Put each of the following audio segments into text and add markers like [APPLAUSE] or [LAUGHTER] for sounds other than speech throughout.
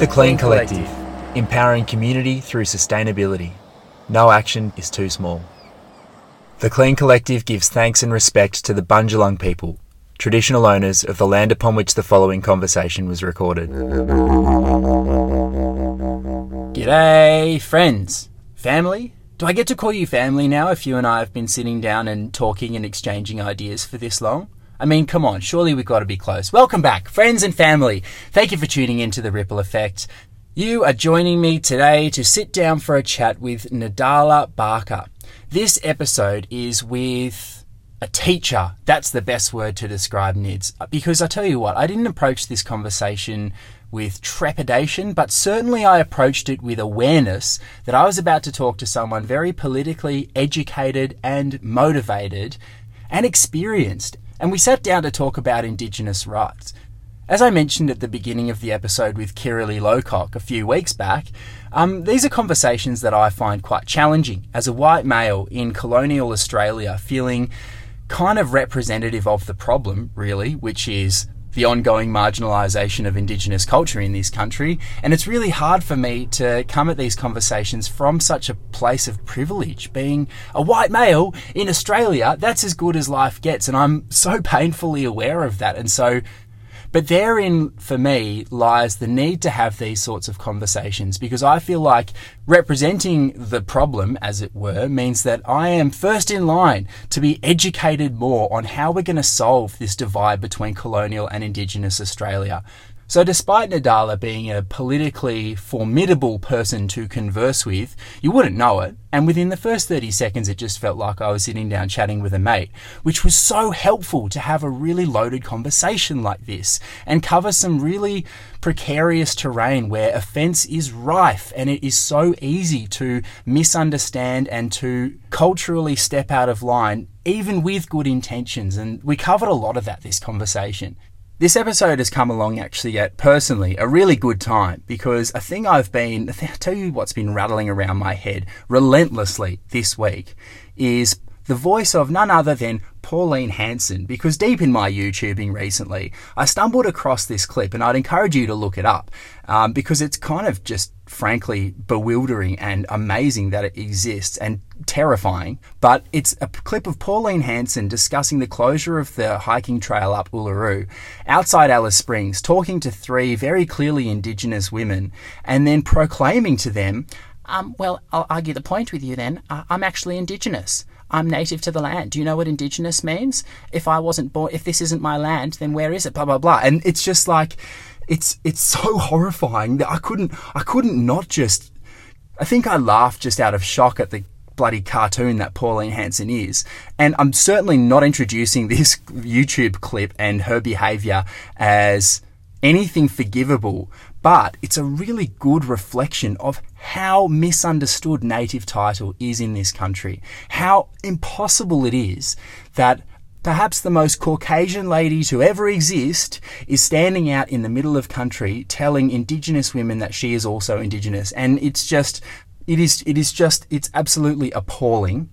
The Clean Collective, empowering community through sustainability. No action is too small. The Clean Collective gives thanks and respect to the Bunjalung people, traditional owners of the land upon which the following conversation was recorded. G'day, friends, family. Do I get to call you family now if you and I have been sitting down and talking and exchanging ideas for this long? I mean, come on, surely we've got to be close. Welcome back, friends and family. Thank you for tuning in to The Ripple Effect. You are joining me today to sit down for a chat with Nadala Barker. This episode is with a teacher. That's the best word to describe Nids. Because I tell you what, I didn't approach this conversation with trepidation, but certainly I approached it with awareness that I was about to talk to someone very politically educated and motivated and experienced and we sat down to talk about Indigenous rights. As I mentioned at the beginning of the episode with Kirralie Lowcock a few weeks back, um, these are conversations that I find quite challenging as a white male in colonial Australia, feeling kind of representative of the problem, really, which is the ongoing marginalisation of Indigenous culture in this country. And it's really hard for me to come at these conversations from such a place of privilege. Being a white male in Australia, that's as good as life gets. And I'm so [LAUGHS] painfully aware of that. And so but therein, for me, lies the need to have these sorts of conversations because I feel like representing the problem, as it were, means that I am first in line to be educated more on how we're going to solve this divide between colonial and Indigenous Australia. So, despite Nadala being a politically formidable person to converse with, you wouldn't know it. And within the first 30 seconds, it just felt like I was sitting down chatting with a mate, which was so helpful to have a really loaded conversation like this and cover some really precarious terrain where offence is rife and it is so easy to misunderstand and to culturally step out of line, even with good intentions. And we covered a lot of that this conversation. This episode has come along actually at personally a really good time because a thing I've been, I'll tell you what's been rattling around my head relentlessly this week is the voice of none other than Pauline Hanson. Because deep in my YouTubing recently, I stumbled across this clip and I'd encourage you to look it up um, because it's kind of just frankly bewildering and amazing that it exists and terrifying. But it's a clip of Pauline Hanson discussing the closure of the hiking trail up Uluru outside Alice Springs, talking to three very clearly Indigenous women and then proclaiming to them, um, well, I'll argue the point with you then. Uh, I'm actually Indigenous. I'm native to the land. Do you know what indigenous means? If I wasn't born, if this isn't my land, then where is it? Blah blah blah. And it's just like, it's it's so [LAUGHS] horrifying that I couldn't I couldn't not just. I think I laughed just out of shock at the bloody cartoon that Pauline Hanson is. And I'm certainly not introducing [LAUGHS] this YouTube clip and her behaviour as anything forgivable, but it's a really good reflection of how misunderstood native title is in this country. How impossible it is that perhaps the most Caucasian lady to ever exist is standing out in the middle of country telling Indigenous women that she is also Indigenous. And it's just, it is, it is just, it's absolutely appalling.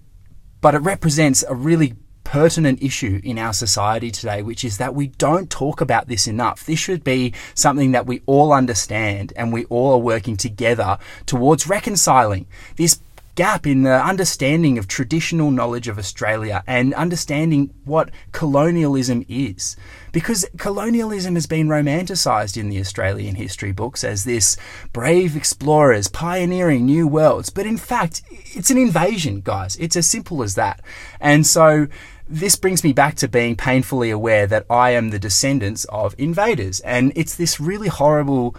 But it represents a really pertinent issue in our society today, which is that we don't talk about this enough. This should be something that we all understand and we all are working together towards reconciling. This gap in the understanding of traditional knowledge of Australia and understanding what colonialism is. Because colonialism has been romanticised in the Australian history books as this brave explorers pioneering new worlds. But in fact, it's an invasion, guys. It's as simple as that. And so, this brings me back to being painfully aware that I am the descendants of invaders. And it's this really horrible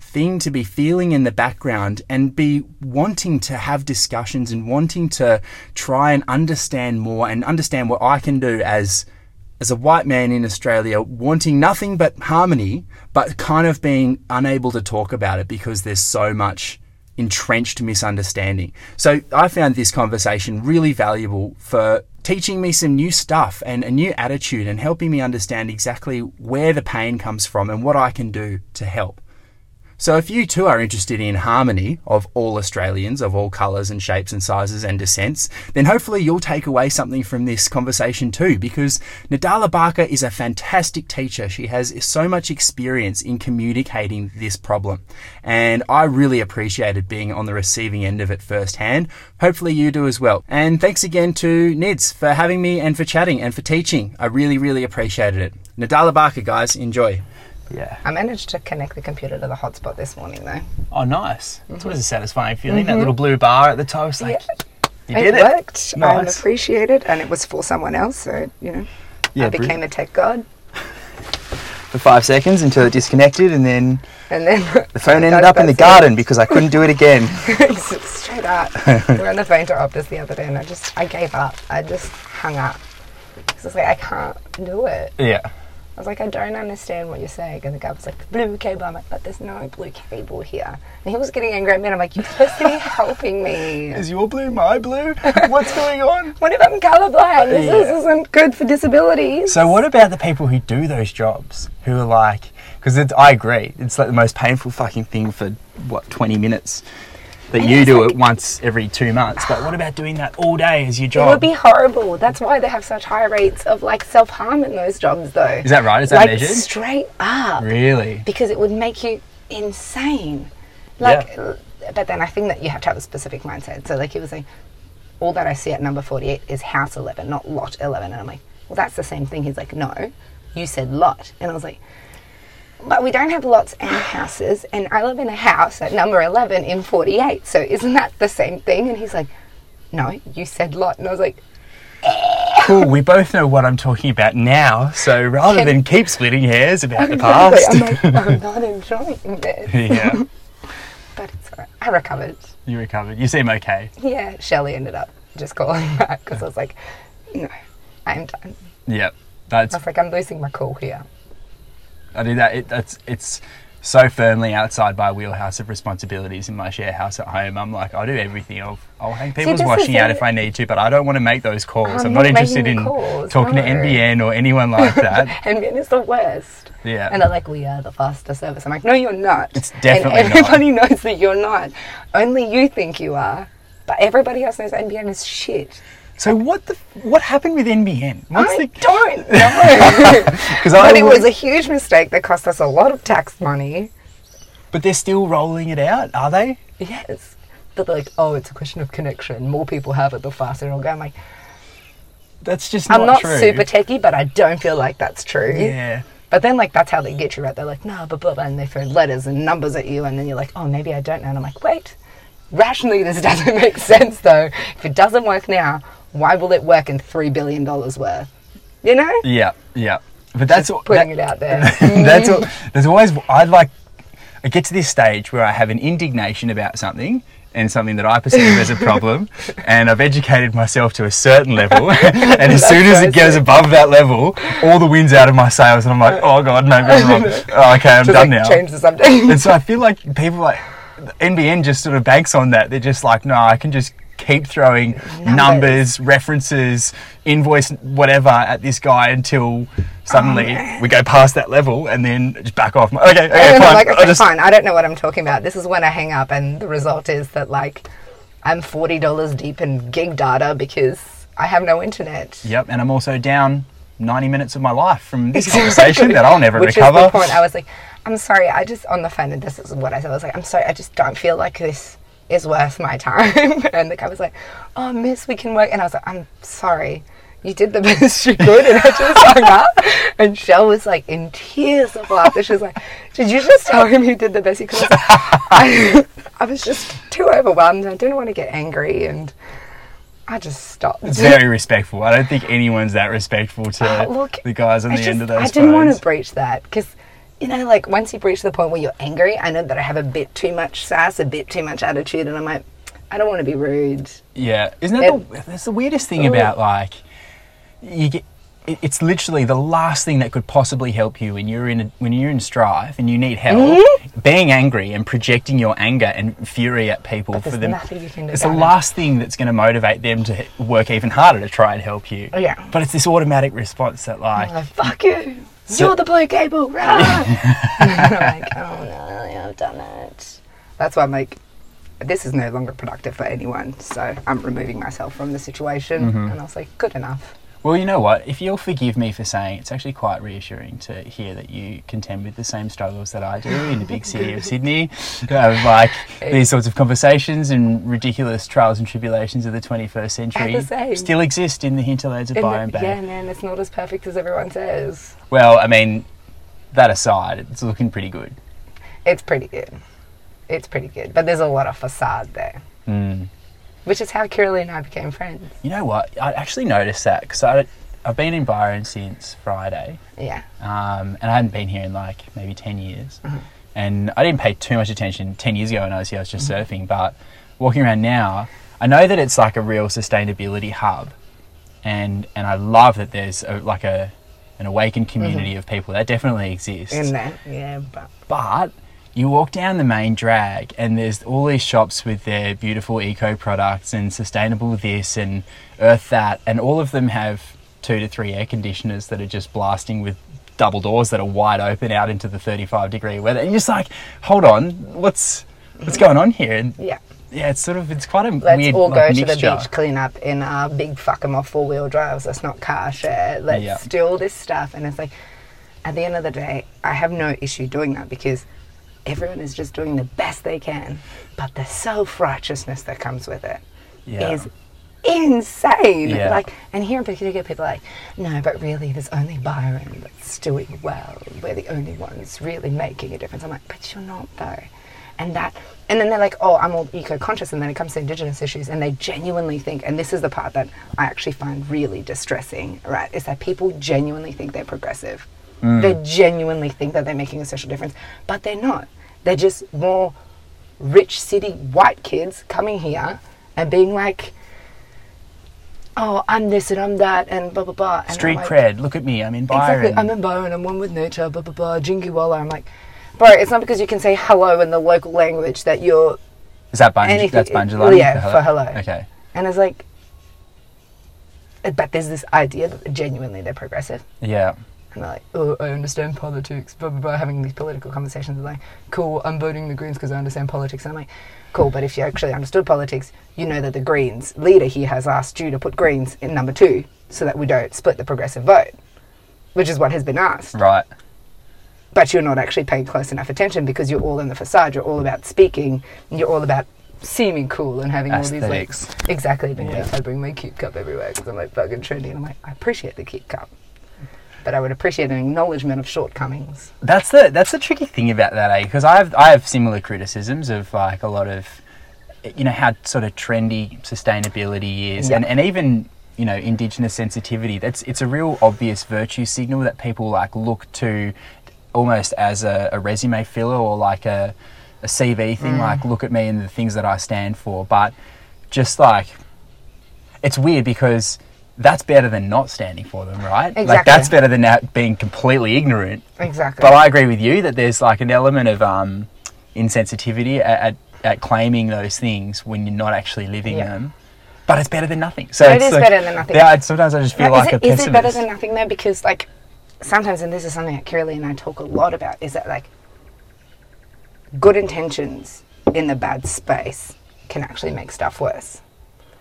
thing to be feeling in the background and be wanting to have discussions and wanting to try and understand more and understand what I can do as as a white man in Australia wanting nothing but harmony but kind of being unable to talk about it because there's so much entrenched misunderstanding. So I found this conversation really valuable for teaching me some new stuff and a new attitude and helping me understand exactly where the pain comes from and what I can do to help. So, if you too are interested in harmony of all Australians of all colours and shapes and sizes and descents, then hopefully you'll take away something from this conversation too, because Nadala Barker is a fantastic teacher. She has so much experience in communicating this problem, and I really appreciated being on the receiving end of it firsthand. Hopefully, you do as well. And thanks again to Nids for having me and for chatting and for teaching. I really, really appreciated it. Nadala Barker, guys, enjoy. Yeah. I managed to connect the computer to the hotspot this morning though. Oh, nice. It's always a mm-hmm. satisfying feeling. That mm-hmm. little blue bar at the top. It's like, you did it it. worked. I'm Nice. appreciated, and it was for someone else. So you know, Yeah, I became a tech god, [LAUGHS] for five seconds until it disconnected, and then and then [LAUGHS] the phone ended up in the it. garden because I couldn't do it again. [LAUGHS] Straight up. we were on the phone to Optus the other day, and I just I gave up. I just hung up. 'Cause I was like, I can't do it. yeah. I was like, I don't understand what you're saying. And the guy was like, blue cable. I'm like, but there's no blue cable here. And he was getting angry at me, and I'm like, you're supposed to be helping me. [LAUGHS] Is your blue my blue? [LAUGHS] What's going on? What if I'm colorblind? This, Yeah. this isn't good for disabilities. So, what about the people who do those jobs who are like, because I agree, it's like the most painful fucking thing for what, 20 minutes that you do like- it once every two months. But what about doing that all day as your job? It would be horrible. That's why they have such high rates of like self harm in those jobs, though. Is that right? Is that like measured? straight up? Really? Because it would make you insane. Like, but then I think that you have to have a specific mindset. So, like, he was like, all that I see at number forty-eight is house eleven, not lot eleven. And I'm like, well, that's the same thing. He's like, no, you said lot, and I was like. But we don't have lots and houses, and I live in a house at number 11 in 48, so isn't that the same thing? And he's like, No, you said lot. And I was like, eh. Cool, we both know what I'm talking about now, so rather Can- than keep splitting hairs about the past. I'm like, I'm [LAUGHS] not enjoying this. yeah, But it's alright. I recovered. you recovered. You seem okay. Yeah, Shelley ended up just calling back because I was like, no, I'm done. Yep. That's I was like, I'm losing my cool here. I do that. It, that's it's so firmly outside my wheelhouse of responsibilities in my share house at home. I'm like, I'll do everything. I'll, I'll hang people's is washing out if I need to, but I don't want to make those calls. I'm, I'm not not interested in calls, talking to. NBN or anyone [LAUGHS] like that. Then it's the worst. Yeah. And they're like, we are the faster service. I'm like, no, you're not. It's definitely And everybody [LAUGHS] knows that you're not. Only you think you are. But everybody else knows NBN is shit. So what the what happened with NBN? What's I the don't [LAUGHS] know. because but it was a huge mistake that cost us a lot of tax money. but they're still rolling it out, are they? Yes. But they're like, oh, it's a question of connection. More people have it, the faster it'll go. I'm like, That's just not I'm not true. super techie, but I don't feel like that's true. Yeah. But then, like, that's how they get you, right? They're like, no, blah, blah, blah, and they throw letters and numbers at you, and then you're like, oh, maybe I don't know. And I'm like, wait, rationally, this [LAUGHS] doesn't make sense, though. If it doesn't work now, why will it work in $3 billion worth? You know? Yeah, yeah. But that's all, Putting that- it out there. [LAUGHS] that's all, mm. there's always I'd like I get to this stage where I have an indignation about something and something that I perceive as a problem, [LAUGHS] and I've educated myself to a certain level, [LAUGHS] and as soon as it goes above that level, all the wind's out of my sails, and I'm like, oh god, maybe I'm wrong. Oh, okay, I'm Just, done like, now. change the subject. And so I feel like people like NBN just sort of banks on that. They're just like, no, I can just keep throwing numbers, references, invoice, whatever at this guy until suddenly oh, we go past that level and then just back off. Okay, okay, fine. I'm like, okay, just- fine. I don't know what I'm talking about. This is when I hang up, and the result is that like I'm forty dollars deep in gig data because I have no internet. Yep, and I'm also down 90 minutes of my life from this conversation that I'll never Which recover. is the point. I was like, I'm sorry. I just on the phone, and this is what I said. I was like, I'm sorry. I just don't feel like this is worth my time. [LAUGHS] and the guy was like, Oh, Miss, we can work. And I was like, I'm sorry. You did the [LAUGHS] best you could, and I just hung up. And Shell was like in tears of laughter. She was like, "Did you just tell him you did the best you could?" I [LAUGHS] I, was just too overwhelmed. I didn't want to get angry, and I just stopped. It's very respectful. I don't think anyone's that respectful to Oh, look, the guys on I the just, end of those I didn't want to breach that because, you know, like once you breach the point where you're angry, I know that I have a bit too much sass, a bit too much attitude, and I'm like, I don't want to be rude. Yeah, isn't that the, that's the weirdest thing about like you get. It's literally the last thing that could possibly help you when you're in a, when you're in strife and you need help. Mm-hmm. Being angry and projecting your anger and fury at people for them. you can do It's the it. last thing that's going to motivate them to work even harder to try and help you. Oh, yeah. But it's this automatic response that like like, fuck you. So- you're the blue cable. Rah! and I'm like, oh no, I've done it. That's why I'm like, this is no longer productive for anyone. So I'm removing myself from the situation. Mm-hmm. And I was like, good enough. Well, you know what? If you'll forgive me for saying, it's actually quite reassuring to hear that you contend with the same struggles that I do in the big city of [LAUGHS] Sydney, of like these sorts of conversations and ridiculous trials and tribulations of the 21st century same. still exist in the hinterlands of Byron the- Bay. yeah, man, it's not as perfect as everyone says. Well, I mean, that aside, it's looking pretty good. It's pretty good. It's pretty good. But there's a lot of facade there, Mm. Which is how Kiralee and I became friends. You know what? I actually noticed that because I've been in Byron since Friday. Yeah. um, and I hadn't been here in like maybe 10 years. Mm-hmm. And I didn't pay too much attention 10 years ago when I was here, I was just Mm-hmm. surfing. But walking around now, I know that it's like a real sustainability hub. And, and I love that there's a, like a, an awakened community of people that definitely exists. Mm-hmm. In that, Yeah, but But you walk down the main drag and there's all these shops with their beautiful eco products and sustainable this and earth that, and all of them have two to three air conditioners that are just blasting with double doors that are wide open out into the 35 degree weather. And you're just like, hold on, what's what's going on here? And yeah. yeah, it's sort of it's quite a Let's weird all go like, to the beach, clean up in our big fuck 'em off four wheel drives. Let's not car share. Let's Yeah. do all this stuff. And it's like, at the end of the day, I have no issue doing that because everyone is just doing the best they can. But the self righteousness that comes with it is Yeah. insane. Yeah. Like, and here in particular, people are like, no, but really, there's only Byron that's doing well. We're the only ones really making a difference. I'm like, but you're not though. And that, and then they're like, oh, I'm all eco-conscious, and then it comes to Indigenous issues, and they genuinely think, and this is the part that I actually find really distressing, right? Is that people genuinely think they're progressive. They mm. genuinely think that they're making a social difference, but they're not. They're just more rich city white kids coming here and being like, oh, I'm this and I'm that and blah blah blah. And Street like, cred, look at me, I'm in Byron. Exactly. I'm in Byron. I'm one with nature. Blah blah blah. Jingy Walla. I'm like, bro. It's not because you can say hello in the local language that you're. Is that anything- That's Bunjalung? yeah, for hello. Okay. And it's like, but there's this idea that genuinely they're progressive. Yeah. And they're like, oh, I understand politics, blah, blah, blah, having these political conversations. They're like, cool, I'm voting the Greens because I understand politics. And I'm like, cool, but if you actually understood politics, you know that the Greens leader here has asked you to put Greens in number two so that we don't split the progressive vote, which is what has been asked. Right. But you're not actually paying close enough attention because you're all in the facade, you're all about speaking, and you're all about seeming cool and having all these like exactly Yeah. like I bring my cute cup everywhere because I'm like fucking trendy and I'm like I appreciate the cute cup but I would appreciate an acknowledgement of shortcomings. That's the that's the tricky thing about that, eh? Because I have I have similar criticisms of like a lot of, you know, how sort of trendy sustainability is, Yeah. and and even you know indigenous sensitivity. That's it's a real obvious virtue signal that people like look to, almost as a, a resume filler or like a a CV thing. Like look at me and the things that I stand for, but just like it's weird because. That's better than not standing for them, right? Like Exactly. that's better than that being completely ignorant Exactly. but I agree with you that there's like an element of um, insensitivity at, at, at claiming those things when you're not actually living Yeah. them. But it's better than nothing. So It it's is like- better than nothing. Yeah, sometimes I just feel like is, it, a is it better than nothing though? Because like sometimes, and this is something that Kiralee and I talk a lot about, is that like good intentions in the bad space can actually make stuff worse.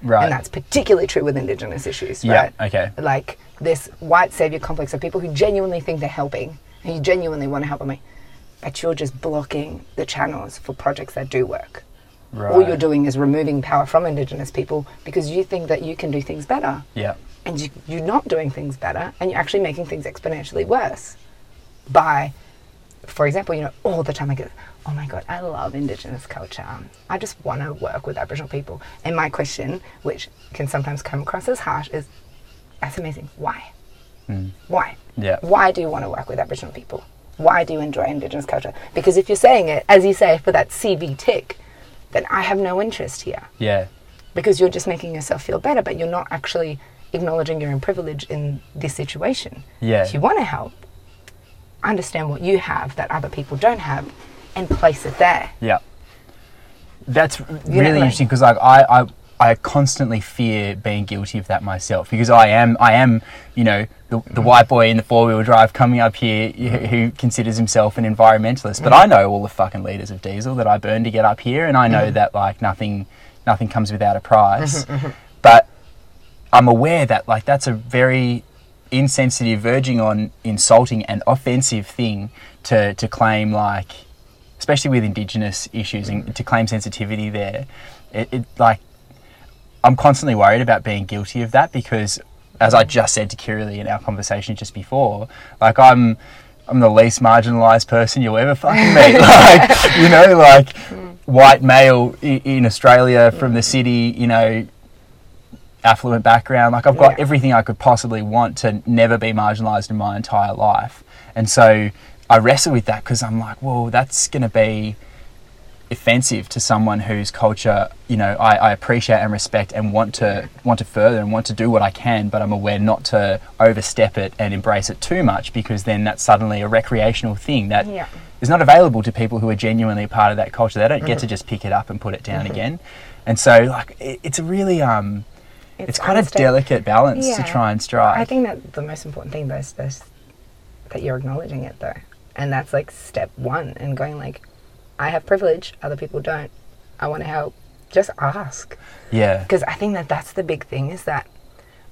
Right? And that's particularly true with Indigenous issues, yeah. right? Okay. Like this white savior complex of people who genuinely think they're helping, and you genuinely want to help me, but you're just blocking the channels for projects that do work. Right. All you're doing is removing power from Indigenous people because you think that you can do things better Yeah. and you, you're not doing things better and you're actually making things exponentially worse by for example you know all the time i get oh my god i love indigenous culture. I just want to work with aboriginal people. And my question which can sometimes come across as harsh is that's amazing. Why? Mm. Why? Yeah. why do you want to work with aboriginal people? Why do you enjoy indigenous culture? Because if you're saying it as you say for that cv tick then i have no interest here. Yeah. because you're just making yourself feel better, but you're not actually acknowledging your own privilege in this situation. Yeah. If you want to help, understand what you have that other people don't have and place it there. Yeah. That's know, really interesting because like I, I I constantly fear being guilty of that myself because I am I am you know the, the white boy in the four wheel drive coming up here who who considers himself an environmentalist. But I know all the fucking liters of diesel that I burn to get up here, and I know mm. that like nothing nothing comes without a price. Mm-hmm, mm-hmm. but I'm aware that like that's a very insensitive, verging on insulting and offensive thing to to claim like, especially with Indigenous issues and to claim sensitivity there. It, it like I'm constantly worried about being guilty of that because, as I just said to Kiralee in our conversation just before, like I'm, I'm the least marginalised person you'll ever fucking meet. [LAUGHS] like, you know, like hmm. white male in, in Australia from the hmm. city, you know, affluent background. Like I've got Yeah. everything I could possibly want to never be marginalised in my entire life, and so I wrestle with that because I'm like, well, that's going to be offensive to someone whose culture you know I, I appreciate and respect and want to want to further and want to do what I can but I'm aware not to overstep it and embrace it too much because then that's suddenly a recreational thing that is Yeah. not available to people who are genuinely a part of that culture. They don't get to just pick it up and put it down again. And so like it, it's a really um it's, quite a delicate balance to try and strike. I think that the most important thing though is this, that you're acknowledging it though, and that's like step one and going like, I have privilege, other people don't. I want to help. Just ask, yeah because I think that that's the big thing is that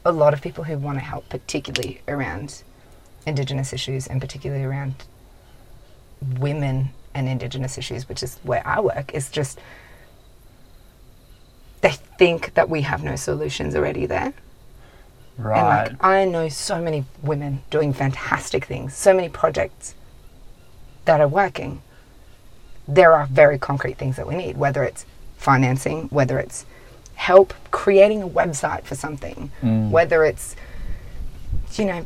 a lot of people who want to help, particularly around Indigenous issues and particularly around women and Indigenous issues, which is where I work, is just they think that we have no solutions already there. right And like I know so many women doing fantastic things, so many projects that are working. There are very concrete things that we need, whether it's financing, whether it's help creating a website for something, Mm. whether it's you know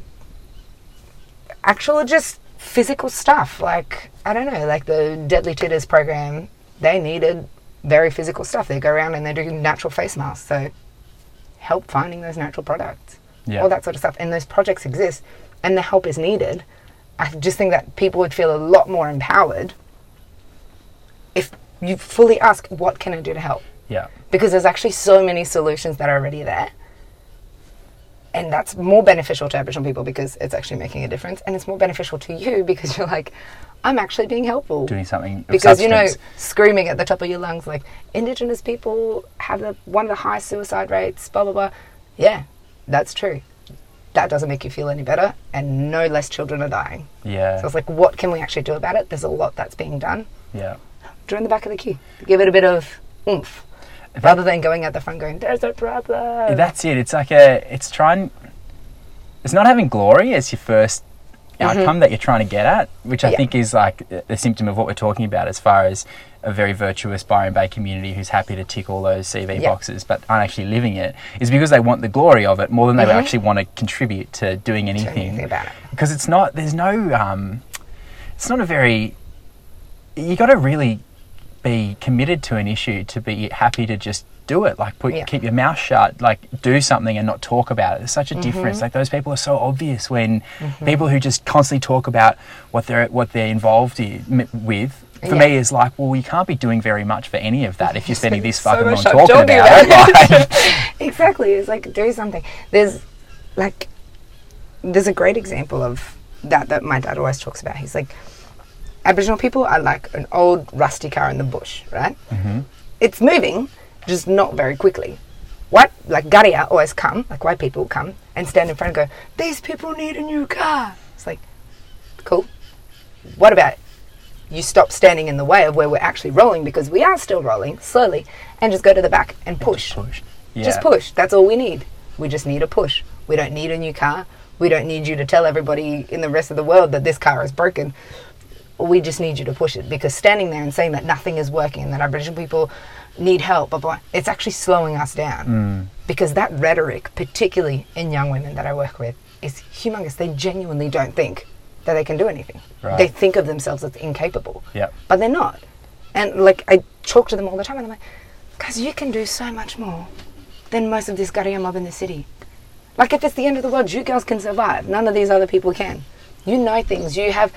actual just physical stuff like I don't know, like the Deadly Titters program, they needed very physical stuff. They go around and they do natural face masks. So help finding those natural products, Yeah. all that sort of stuff. And those projects exist, and the help is needed. I just think that people would feel a lot more empowered if you fully ask, "What can I do to help?" yeah Because there's actually so many solutions that are already there. And that's more beneficial to Aboriginal people because it's actually making a difference. And it's more beneficial to you because you're like, I'm actually being helpful doing something because you know screaming at the top of your lungs like indigenous people have the one of the highest suicide rates blah blah blah yeah that's true that doesn't make you feel any better and no less children are dying yeah so it's like what can we actually do about it there's a lot that's being done yeah join the back of the queue give it a bit of oomph rather than going at the front going there's a problem That's it. It's like a. It's trying. It's not having glory as your first outcome that you're trying to get at, which I Mm-hmm. Yeah. think is like a symptom of what we're talking about as far as a very virtuous Byron Bay community who's happy to tick all those CV Yeah. boxes but aren't actually living it, is because they want the glory of it more than they Mhm. actually want to contribute to doing Doing anything. anything about it Because it's not. There's no. Um, it's not a very. You got to really be committed to an issue to be happy to just do it. Like put Yeah. keep your mouth shut. Like do something and not talk about it. There's such a Mm-hmm. difference. Like those people are so obvious when people who just constantly talk about what they're what they're involved i- m- with. For Yeah. me, is like, well, you can't be doing very much for any of that if you're spending this [LAUGHS] So fucking long much time talking about, about it. [LAUGHS] Like, [LAUGHS] exactly. It's like do something. There's like there's a great example of that that my dad always talks about. He's like Aboriginal people are like an old rusty car in the bush, right? Mm-hmm. It's moving, just not very quickly. White like Gardiya always come, like white people come and stand in front and go, These people need a new car. It's like, cool. What about you stop standing in the way of where we're actually rolling because we are still rolling slowly and just go to the back and push. push. Just Yeah. push. That's all we need. We just need a push. We don't need a new car. We don't need you to tell everybody in the rest of the world that this car is broken. We just need you to push it because standing there and saying that nothing is working and that Aboriginal people need help, blah, blah, it's actually slowing us down. Mm. Because that rhetoric, particularly in young women that I work with, is humongous. They genuinely don't think that they can do anything. Right. They think of themselves as incapable Yep. but they're not. And like I talk to them all the time, and I'm like, guys, you can do so much more than most of this Gardiya mob in the city. Like if it's the end of the world, you girls can survive. None of these other people can. You know things. You have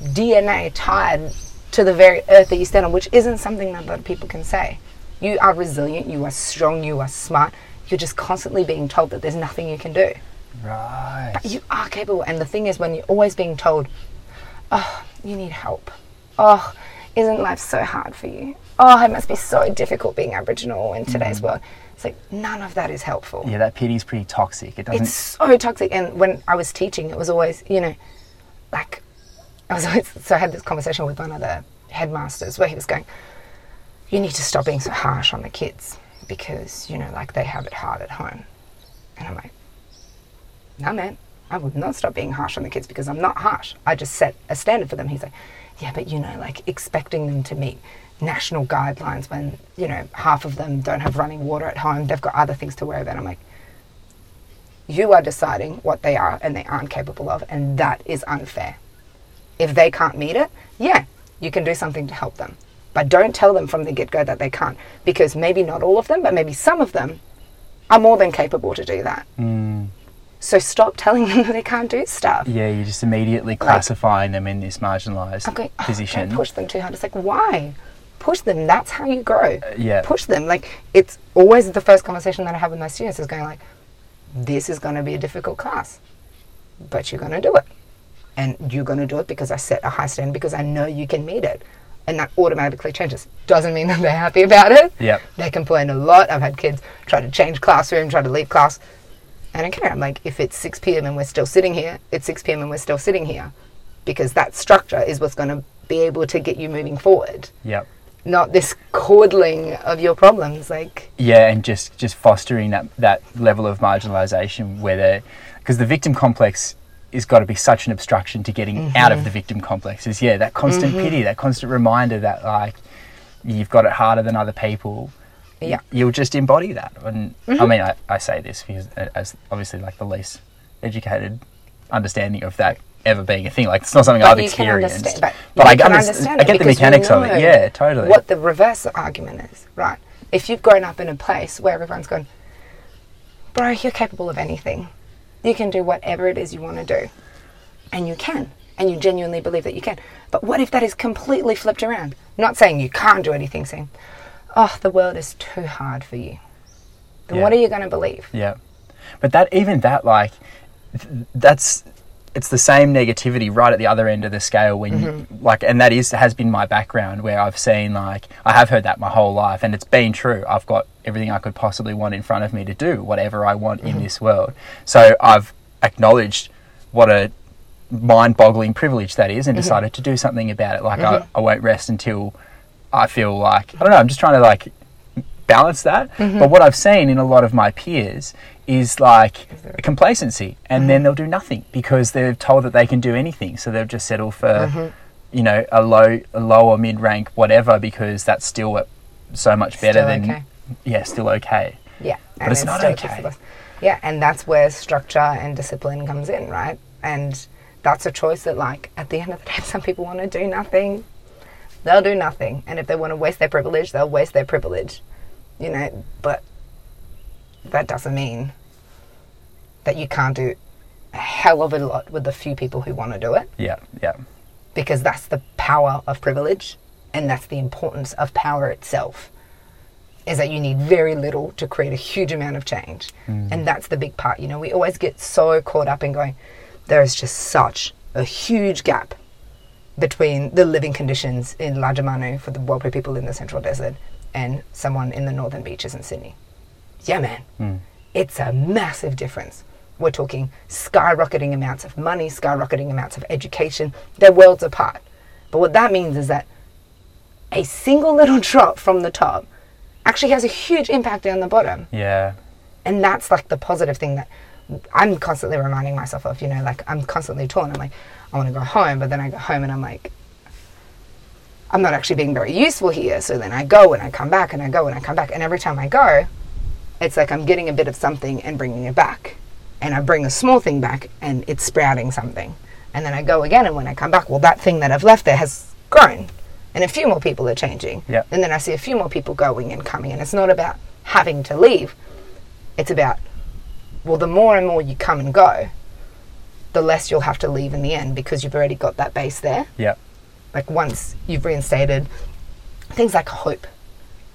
DNA tied to the very earth that you stand on, which isn't something that other people can say. You are resilient. You are strong. You are smart. You're just constantly being told that there's nothing you can do. Right. You are capable. And the thing is, when you're always being told, oh, you need help. Oh, isn't life so hard for you? Oh, it must be so difficult being Aboriginal in today's mm-hmm. world. It's like, none of that is helpful. Yeah, that pity is pretty toxic. It doesn't. It's so toxic. And when I was teaching, it was always, you know, like, I was always, so I had this conversation with one of the headmasters where he was going, you need to stop being so harsh on the kids because, you know, like they have it hard at home. No, man, I would not stop being harsh on the kids because I'm not harsh. I just set a standard for them. He's like, yeah, but, you know, like expecting them to meet national guidelines when, you know, half of them don't have running water at home, they've got other things to worry about. I'm like, you are deciding what they are and they aren't capable of, and that is unfair. If they can't meet it, yeah, you can do something to help them. But don't tell them from the get go that they can't, because maybe not all of them, but maybe some of them are more than capable to do that. Mm. So stop telling them [LAUGHS] that they can't do stuff. Yeah, you're just immediately classifying them in this marginalised I'm oh, position. don't push them too hard. It's like, why? Push them. That's how you grow. Uh, yeah. Push them. Like, it's always the first conversation that I have with my students is going like, this is going to be a difficult class, but you're going to do it. And you're going to do it because I set a high standard because I know you can meet it. And that automatically changes. Doesn't mean [LAUGHS] that they're happy about it. Yep. They complain a lot. I've had kids try to change classroom, try to leave class. I don't care. I'm like, if it's 6 p.m. and we're still sitting here, it's 6 p.m. and we're still sitting here. Because that structure is what's going to be able to get you moving forward, Yep. not this coddling of your problems. Like, Yeah, and just just fostering that that level of marginalisation where because the victim complex is got to be such an obstruction to getting mm-hmm. out of the victim complex. Is yeah, that constant mm-hmm. pity, that constant reminder that like you've got it harder than other people. Yeah. you'll just embody that. And I mm-hmm. mean, I, I say this because as obviously like the least educated understanding of that ever being a thing. Like it's not something I've you can experienced. understand, but, but I, can underst- understand I get the mechanics of it. Yeah, totally. What the reverse argument is, right? If you've grown up in a place where everyone's gone, bro, you're capable of anything. You can do whatever it is you want to do. And you can. And you genuinely believe that you can. But what if that is completely flipped around? Not saying you can't do anything, saying, oh, the world is too hard for you. Then Yeah. what are you going to believe? Yeah, but that even that like that's it's the same negativity right at the other end of the scale when you, mm-hmm. like and that is has been my background where I've seen like I have heard that my whole life and it's been true. I've got everything I could possibly want in front of me to do whatever I want in mm-hmm. this world. So I've acknowledged what a mind-boggling privilege that is and mm-hmm. decided to do something about it. Like I, I won't rest until I feel like I don't know. I'm just trying to like balance that. Mm-hmm. But what I've seen in a lot of my peers is like a complacency, and then mm-hmm. they'll do nothing because they're told that they can do anything. So they'll just settle for, mm-hmm. you know, a low, a low or mid rank, whatever, because that's still so much better Still than, okay. yeah, still okay. Yeah. But it's not okay. Yeah, and that's where structure and discipline comes in, right? And that's a choice that, like, at the end of the day, [LAUGHS] some people want to do nothing. They'll do nothing. And if they want to waste their privilege, they'll waste their privilege. You know, but that doesn't mean that you can't do a hell of a lot with the few people who want to do it Yeah, yeah, because that's the power of privilege and that's the importance of power itself is that you need very little to create a huge amount of change mm. and that's the big part you know we always get so caught up in going there is just such a huge gap between the living conditions in Lajamanu for the Warlpiri people in the Central Desert and someone in the Northern Beaches in Sydney. Yeah, man. Hmm. It's a massive difference. We're talking skyrocketing amounts of money, skyrocketing amounts of education. They're worlds apart. But what that means is that a single little drop from the top actually has a huge impact down the bottom yeah, and that's like the positive thing that I'm constantly reminding myself of. You know, like I'm constantly torn. I'm like, I want to go home, but then I go home and I'm like, I'm not actually being very useful here. So then I go and I come back and I go and I come back, and every time I go, it's like I'm getting a bit of something and bringing it back, and I bring a small thing back and it's sprouting something, and then I go again, and when I come back, well, that thing that I've left there has grown, and a few more people are changing, Yeah. and then I see a few more people going and coming, and it's not about having to leave. It's about, well, the more and more you come and go, the less you'll have to leave in the end because you've already got that base there. yeah, Like once you've reinstated things like hope,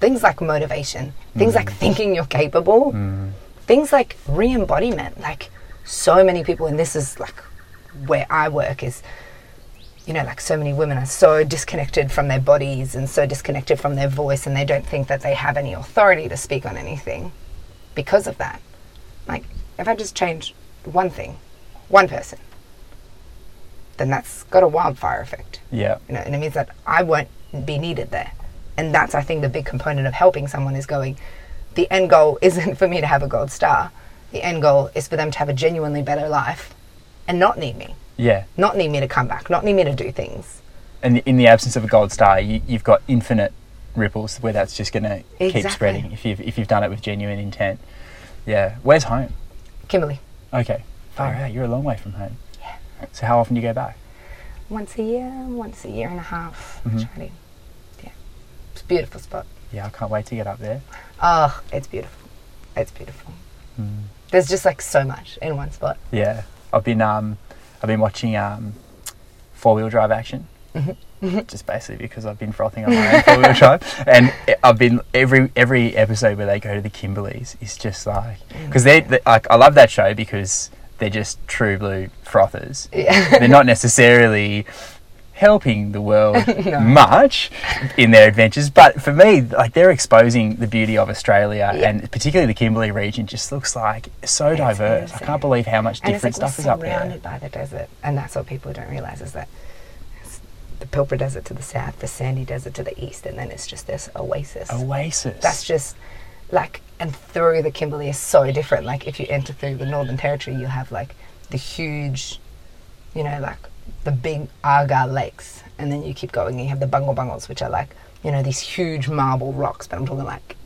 things like motivation, things like mm. thinking you're capable, mm. things like re embodiment. Like so many people, and this is like where I work is, you know, like so many women are so disconnected from their bodies and so disconnected from their voice, and they don't think that they have any authority to speak on anything because of that. Like, if I just change one thing, one person, then that's got a wildfire effect Yeah. you know, and it means that I won't be needed there. And that's, I think, the big component of helping someone is going, the end goal [LAUGHS] isn't for me to have a gold star. The end goal is for them to have a genuinely better life and not need me, Yeah. not need me to come back, not need me to do things. And in the absence of a gold star, you, you've got infinite ripples where that's just going to keep spreading if you've, if you've done it with genuine intent. Yeah. Where's home? Kimberley, Okay. Far out. You're a long way from home. Yeah. So how often do you go back? once a year, once a year and a half. Mhm. Try to- Yeah. It's a beautiful spot. Yeah, I can't wait to get up there. Oh, it's beautiful. It's beautiful. Mm. There's just like so much in one spot. Yeah, I've been um, I've been watching um, four wheel drive action, just basically because I've been frothing on my own four wheel drive, [LAUGHS] and I've been every every episode where they go to the Kimberleys is just like because they they like I love that show because they're just true blue frothers. Yeah. [LAUGHS] They're not necessarily helping the world [LAUGHS] No. much in their adventures but for me like they're exposing the beauty of australia Yeah. and particularly the kimberley region just looks like so diverse i can't believe how much And different it's like stuff is up there surrounded by the desert, and that's what people don't realize is that it's the Pilbara Desert to the south, the Sandy Desert to the east, and then it's just this oasis. oasis That's just like, and through the Kimberley is so different. Like if you enter through the Northern Territory, you have like the huge, you know, like the big Arga lakes, and then you keep going, and you have the Bungle Bungles, which are like, you know, these huge marble rocks, but I'm talking like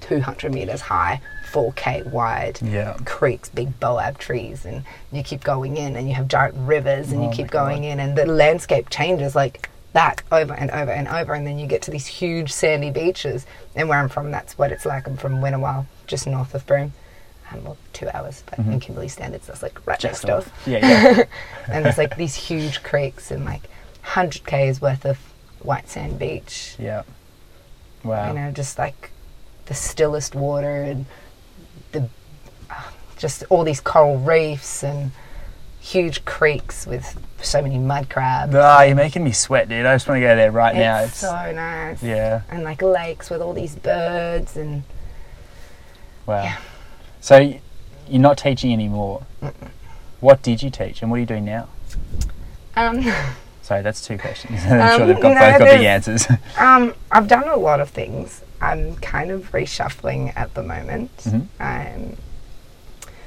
200 meters high, 4k wide yeah creeks, big boab trees, and you keep going in, and you have giant rivers, and Oh you keep God. going in, and the landscape changes like that over and over and over, and then you get to these huge sandy beaches. And where I'm from, that's what it's like. I'm from Winnawal, just north of Broome. Um, well, two hours, but in Kimberley standards, that's like right Mm-hmm. next door. yeah yeah [LAUGHS] and there's like these huge creeks and like 100 k's worth of white sand beach. yeah wow You know, just like the stillest water and the uh, just all these coral reefs and huge creeks with so many mud crabs. Ah, you're making me sweat dude i just want to go there right now it's so nice. yeah And like lakes with all these birds and wow Yeah. so you're not teaching anymore what did you teach and what are you doing now um, [LAUGHS] sorry that's two questions [LAUGHS] i'm sure Um, they've got no, both got big there's- answers [LAUGHS] um, I've done a lot of things. I'm kind of reshuffling at the moment. Mhm. Um,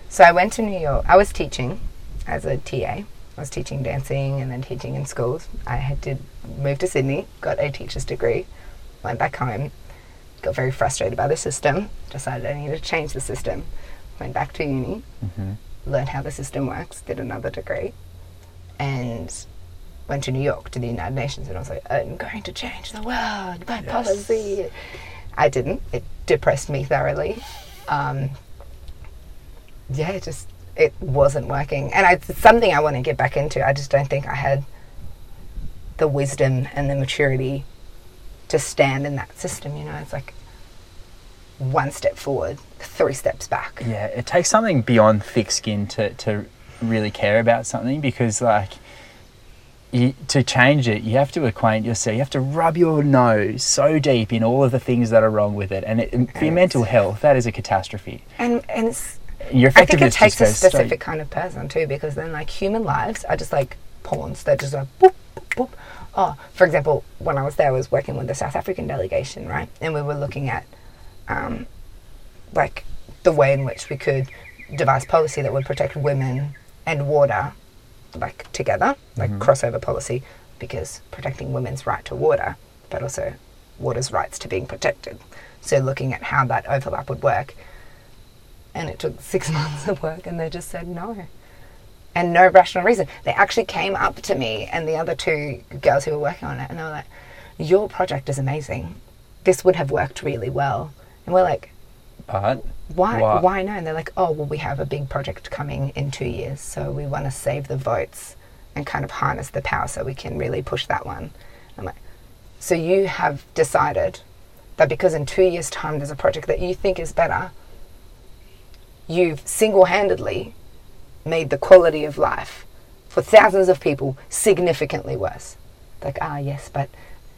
so I went to New York. I was teaching as a TA. I was teaching dancing and then teaching in schools. I had to move to Sydney, got a teacher's degree, went back home, got very frustrated by the system, decided I needed to change the system, went back to uni, Mhm. learned how the system works, did another degree, and went to New York to the United Nations. And I was like, I'm going to change the world by Yes. policy. I didn't. It depressed me thoroughly. Um, yeah, just it wasn't working, and I, it's something I want to get back into. I just don't think I had the wisdom and the maturity to stand in that system. You know, it's like one step forward, three steps back. Yeah, it takes something beyond thick skin to, to really care about something because, like, you, to change it, you have to acquaint yourself. You have to rub your nose so deep in all of the things that are wrong with it, and it, and for your mental health, that is a catastrophe. And and it's Your I think it takes a straight- specific kind of person too, because then like human lives are just like pawns. They're just like boop, boop, boop. Oh, for example, when I was there, I was working with the South African delegation, right? And we were looking at um, like the way in which we could devise policy that would protect women and water like together, like crossover policy, because protecting women's right to water, but also water's rights to being protected. So looking at how that overlap would work and it took six [LAUGHS] months of work and they just said no. And no rational reason. They actually came up to me and the other two girls who were working on it and they were like your project is amazing. This would have worked really well. And we're like But why Why? why no? And they're like oh well we have a big project coming in two years so we want to save the votes and kind of harness the power so we can really push that one. I'm like so you have decided that because in two years time there's a project that you think is better you've single-handedly made the quality of life for thousands of people significantly worse. Like, ah, yes, but,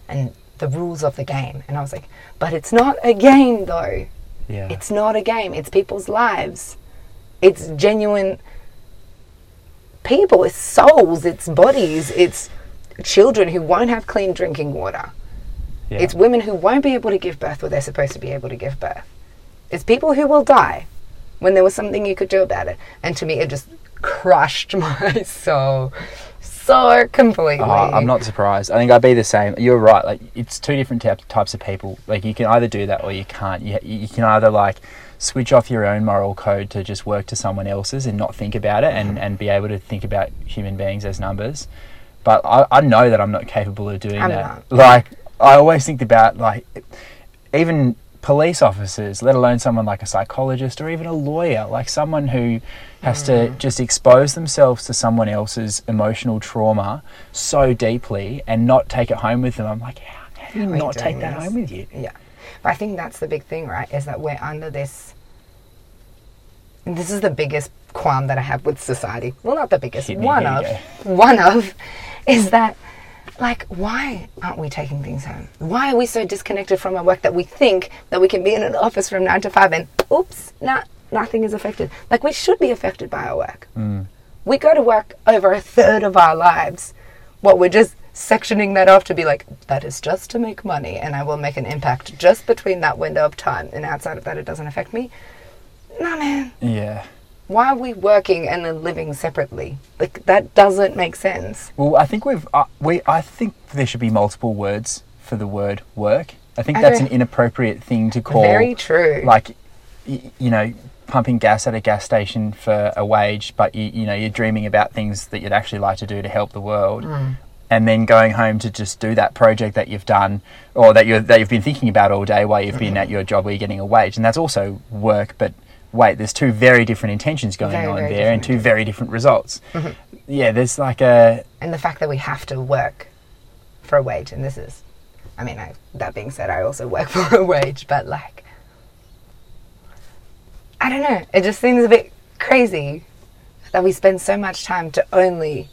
and the rules of the game. And I was like, but it's not a game though. Yeah. It's not a game, it's people's lives. It's genuine people, it's souls, it's bodies, it's children who won't have clean drinking water. yeah. It's women who won't be able to give birth where they're supposed to be able to give birth. It's people who will die when there was something you could do about it. And to me, it just crushed [LAUGHS] my soul so completely. Oh, I'm not surprised. I think I'd be the same. You're right. Like it's two different typ- types of people. Like you can either do that or you can't. You, you can either like switch off your own moral code to just work to someone else's and not think about it and, and be able to think about human beings as numbers. But I, I know that I'm not capable of doing I'm that. not. Like I always think about like even police officers, let alone someone like a psychologist or even a lawyer, like someone who has to Mm. just expose themselves to someone else's emotional trauma so deeply and not take it home with them. I'm like, how, how do you How not take that this? home with you? Yeah. But I think that's the big thing, right? Is that we're under this. This is the biggest qualm that I have with society. Well, not the biggest. Me, one of. One of. Is that. Like, why aren't we taking things home? Why are we so disconnected from our work that we think that we can be in an office from nine to five and oops, nah, nothing is affected? Like, we should be affected by our work. Hmm. We go to work over a third of our lives. What we're just sectioning that off to be like, that is just to make money and I will make an impact just between that window of time and outside of that it doesn't affect me. Nah, man. Yeah. Why are we working and then living separately? Like, that doesn't make sense. Well, I think we've uh, we I think there should be multiple words for the word work. I think I that's an inappropriate thing to call. Very true. Like, y- you know, pumping gas at a gas station for a wage, but you, you know you're dreaming about things that you'd actually like to do to help the world. Mm. And then going home to just do that project that you've done, or that you that you've been thinking about all day while you've been at your job where you're getting a wage, and that's also work. But wait, there's two very different intentions going Very, on very there, and two very different results. Mm-hmm. Yeah, there's like a and the fact that we have to work for a wage, and this is, I mean, I, that being said, I also work [LAUGHS] for a wage, but like, I don't know, it just seems a bit crazy that we spend so much time to only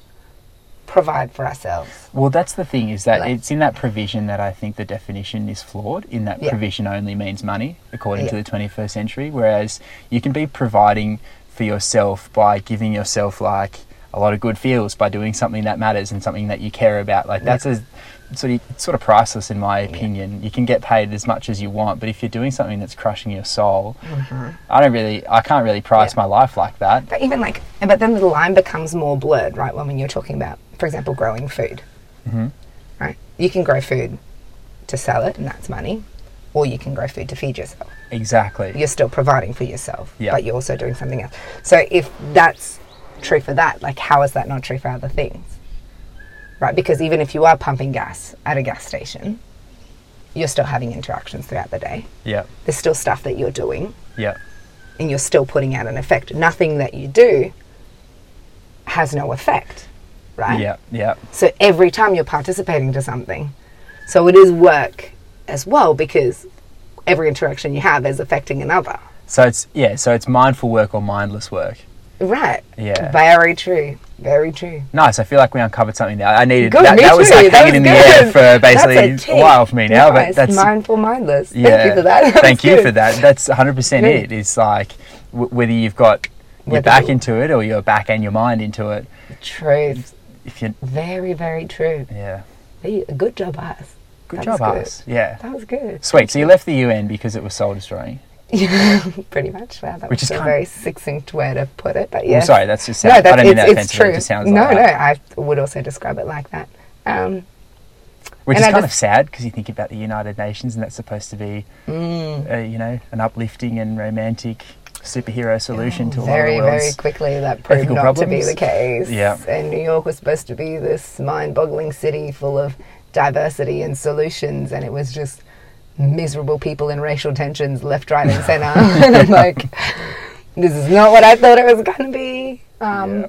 provide for ourselves. Well, that's the thing is that Like- it's in that provision that I think the definition is flawed. In that Yeah. provision only means money, according to the 21st century. Whereas you can be providing for yourself by giving yourself like a lot of good feels by doing something that matters and something that you care about. Like that's a sort of sort of priceless in my opinion. You can get paid as much as you want, but if you're doing something that's crushing your soul, I don't really, I can't really price Mm-hmm. Yeah. my life like that. But even like, but then the line becomes more blurred, right? When you're talking about, for example, growing food, Mm-hmm. right? You can grow food to sell it, and that's money, or you can grow food to feed yourself. Exactly. you're still providing for yourself, Yeah. but you're also doing something else. So if that's true for that, like how is that not true for other things? Right? Because even if you are pumping gas at a gas station, you're still having interactions throughout the day. Yeah. There's still stuff that you're doing Yeah. and you're still putting out an effect. Nothing that you do has no effect. Right? Yeah. Yeah. So every time you're participating to something. So it is work as well because every interaction you have is affecting another. So it's yeah. So it's mindful work or mindless work. Right. Yeah. Very true. Very true. Nice. I feel like we uncovered something there. I needed Good, that. that was like That hanging in was the air for basically a a, while for me now. Nice. But that's mindful, mindless. yeah. Thank you for that. [LAUGHS] Thank you good. for that. That's 100 percent Good. it. It's like w- whether you've got your Whether back into it or your back and your mind into it. Truth. If you Very, very true. yeah. Good job, us. Good That job, good. us. Yeah. That was good. Sweet. So you left the UN because it was soul destroying. [LAUGHS] Pretty much. Wow, that Which was is a very succinct way to put it. But I'm yeah. sorry. That's just. No, Sound, I don't mean that it's true. It just sounds no, like no. that. I would also describe it like that. Um, Which is I kind of sad because you think about the United Nations and that's supposed to be, mm, uh, you know, an uplifting and romantic superhero solution to a very, lot of the very quickly that proved not to be the case. Yeah. And New York was supposed to be this mind-boggling city full of diversity and solutions, and it was just miserable people in racial tensions left, right, and center. [LAUGHS] [LAUGHS] and I'm like, this is not what I thought it was going to be. Um,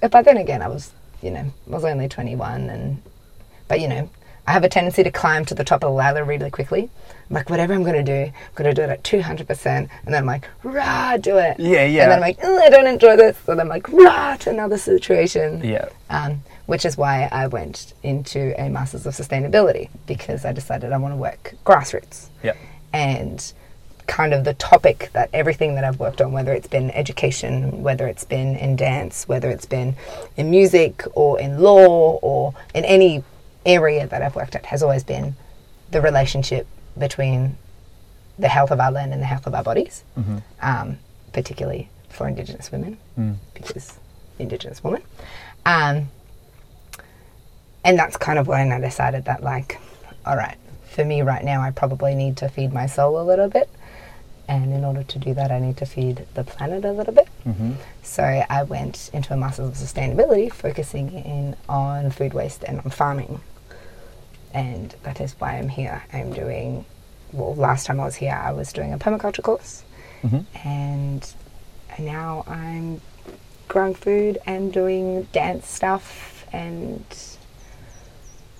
But then again, I was, you know, I was only 21, and but you know, I have a tendency to climb to the top of the ladder really quickly. I'm like, whatever I'm going to do, I'm going to do it at 200%. And then I'm like, rah, do it. Yeah, yeah. And then I'm like, "Ugh, I don't enjoy this. So then I'm like, rah, to another situation. Yeah. Um, which is why I went into a Masters of Sustainability because I decided I want to work grassroots Yeah. and kind of the topic that everything that I've worked on, whether it's been education, whether it's been in dance, whether it's been in music or in law or in any area that I've worked at, has always been the relationship between the health of our land and the health of our bodies, um, particularly for Indigenous women, because Indigenous woman. Um, and that's kind of when I decided that, like, all right, for me right now, I probably need to feed my soul a little bit. And in order to do that, I need to feed the planet a little bit. So I went into a Masters of Sustainability, focusing in on food waste and on farming. And that is why I'm here. I'm doing, well, last time I was here, I was doing a permaculture course. And now I'm growing food and doing dance stuff and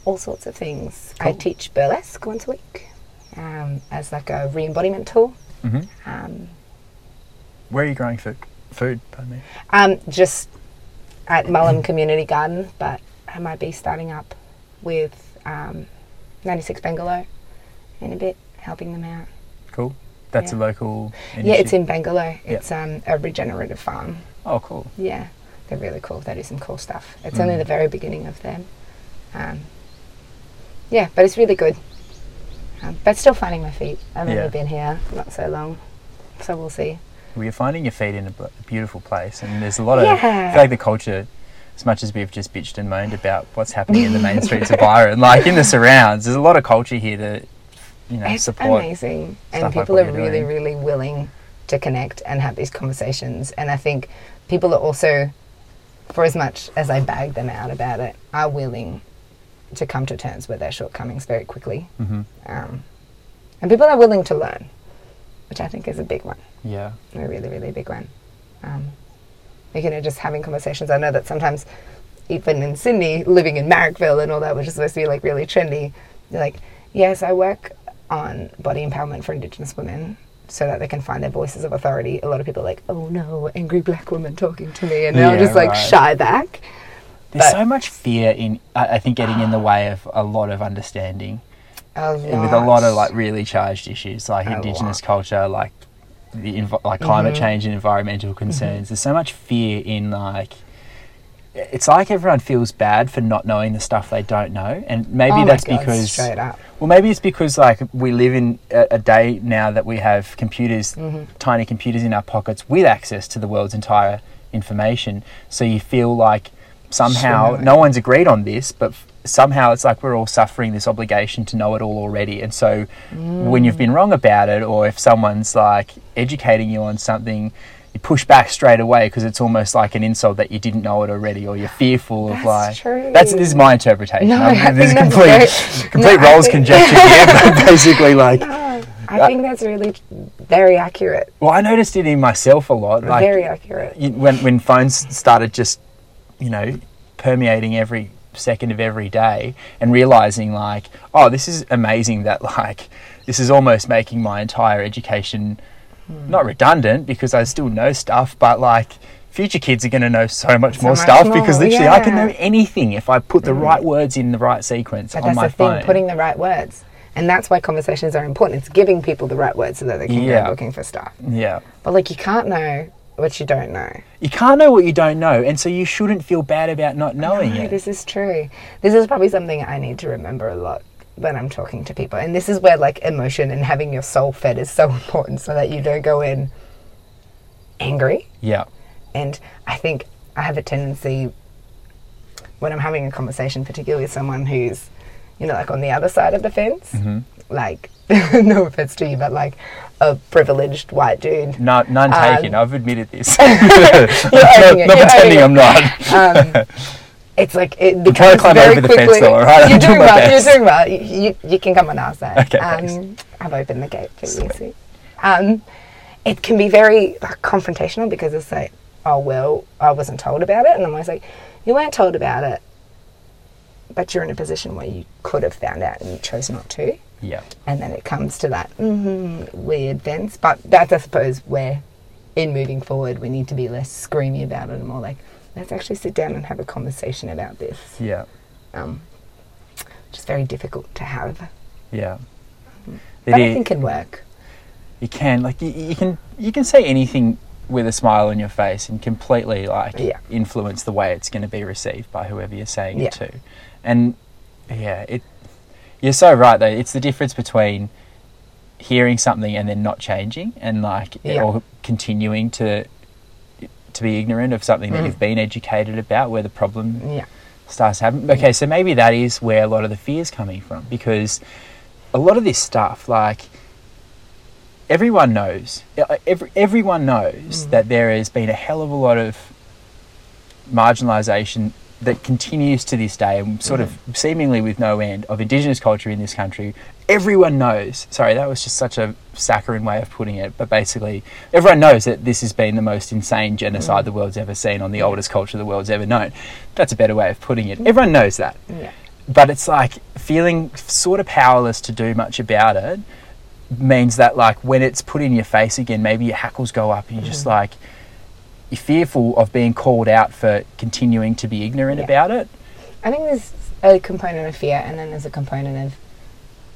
all sorts of things. I teach burlesque once a week um, as like a re-embodiment tool. Mhm. Um, Where are you growing food? Food, pardon me. um, just at Mullum Community Garden, but I might be starting up with um, 96 Bangalow in a bit, helping them out. Cool. That's Yeah. a local. Yeah, it's in Bangalow. It's um, a regenerative farm. Oh, cool. Yeah, they're really cool. They do some cool stuff. It's only the very beginning of them. Um, yeah, but it's really good. Um, but still finding my feet. I've Yeah. only been here not so long, so we'll see. Well, you're finding your feet in a beautiful place, and there's a lot of. I feel like the culture, as much as we've just bitched and moaned about what's happening in the main streets of Byron, like in the surrounds, there's a lot of culture here to, you know, It's support. amazing, and stuff like people are really, doing. really willing to connect and have these conversations. And I think people are also, for as much as I bag them out about it, are willing to come to terms with their shortcomings very quickly. hmm Um, and people are willing to learn, which I think is a big one, Yeah. a really, really big one. Um, you know, just having conversations. I know that sometimes, even in Sydney, living in Marrickville and all that, which is supposed to be like really trendy, you're like, yes, I work on body empowerment for Indigenous women so that they can find their voices of authority. A lot of people are like, oh no, angry black woman talking to me, and they'll Yeah, just like right. shy back. There's But- so much fear in, I I think, getting in the way of a lot of understanding. A and with a lot of like really charged issues like A indigenous lot. culture like the env- like climate Mhm. change and environmental concerns there's so much fear in like it's like everyone feels bad for not knowing the stuff they don't know and maybe Oh that's God, because straight up. well maybe it's because like we live in a, a day now that we have computers Mm-hmm. tiny computers in our pockets with access to the world's entire information so you feel like somehow Sure. no one's agreed on this but f- somehow it's like we're all suffering this obligation to know it all already and so when you've been wrong about it or if someone's like educating you on something you push back straight away because it's almost like an insult that you didn't know it already or you're fearful of That's like true. that's this is my interpretation No, I there's think that's complete very- complete no, think- conjecture here [LAUGHS] but basically like No, I think that's really very accurate. well I noticed it in myself a lot like very accurate. you- when when phones started just you know permeating every second of every day and realizing like oh this is amazing that [LAUGHS] like this is almost making my entire education Hmm. not redundant because I still know stuff but like future kids are going to know so much So more much stuff because more, literally I can know anything if I put the right words in the right sequence But on that's my the thing, phone putting the right words. And that's why conversations are important. It's giving people the right words so that they can Yeah. go looking for stuff. yeah But like you can't know what you don't know. you can't know what you don't know and so you shouldn't feel bad about not knowing No, it this is true. This is probably something I need to remember a lot when I'm talking to people. And this is where like emotion and having your soul fed is so [LAUGHS] important so that you don't go in angry. yeah And I think I have a tendency when I'm having a conversation, particularly with someone who's, you know, like on the other side of the fence, Mm-hmm. like, [LAUGHS] no offense to you, but like a privileged white dude. no, none Um, taken I've admitted this [LAUGHS] You're [LAUGHS] not you're pretending I'm not Um, it's like it becomes to climb very over the fence quickly. though, all right? I'm You're doing doing well. You're doing well. You, can come on our side. Okay, um. I've opened the gate for you. See. Um, it can be very like, confrontational because it's like, oh well, I wasn't told about it, and I'm always like, you weren't told about it but you're in a position where you could have found out and you chose not to. Yeah. And then it comes to that mm weird fence. But that's, I suppose, where in moving forward we need to be less screamy about it and more like, let's actually sit down and have a conversation about this. Yeah. Um, which is very difficult to have. Yeah. But It I think can work. you can like you, you can you can say anything with a smile on your face and completely like Yeah. influence the way it's going to be received by whoever you're saying Yeah. it to and yeah it you're so right though it's the difference between hearing something and then not changing and like Yeah. or continuing to to be ignorant of something that Mm. you've been educated about where the problem Yeah. starts happening. Okay, so maybe that is where a lot of the fear is coming from because a lot of this stuff, like everyone knows, every, everyone knows that there has been a hell of a lot of marginalisation that continues to this day and sort of seemingly with no end of indigenous culture in this country. Everyone knows sorry that was just such a saccharine way of putting it but basically everyone knows that this has been the most insane genocide mm. the world's ever seen on the oldest culture the world's ever known. That's a better way of putting it. Everyone knows that. Yeah. but it's like feeling sort of powerless to do much about it means that like when it's put in your face again maybe your hackles go up and you're just mm-hmm. like you're fearful of being called out for continuing to be ignorant Yeah. about it I think there's a component of fear, and then there's a component of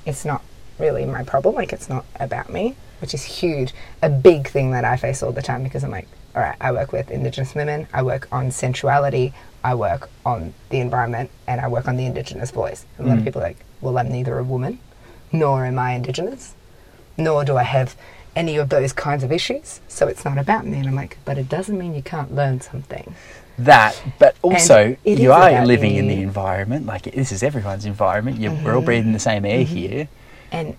it's not really my problem. Like it's not about me, which is huge. A big thing that I face all the time because I'm like, all right, I work with Indigenous women, I work on sensuality, I work on the environment, and I work on the Indigenous voice. And a lot of mm. people are like, well, I'm neither a woman, nor am I Indigenous, nor do I have any of those kinds of issues. So it's not about me. And I'm like, but it doesn't mean you can't learn something. that but also you are living in the environment. Like this is everyone's environment. You we're all mm-hmm. breathing the same air mm-hmm. here. And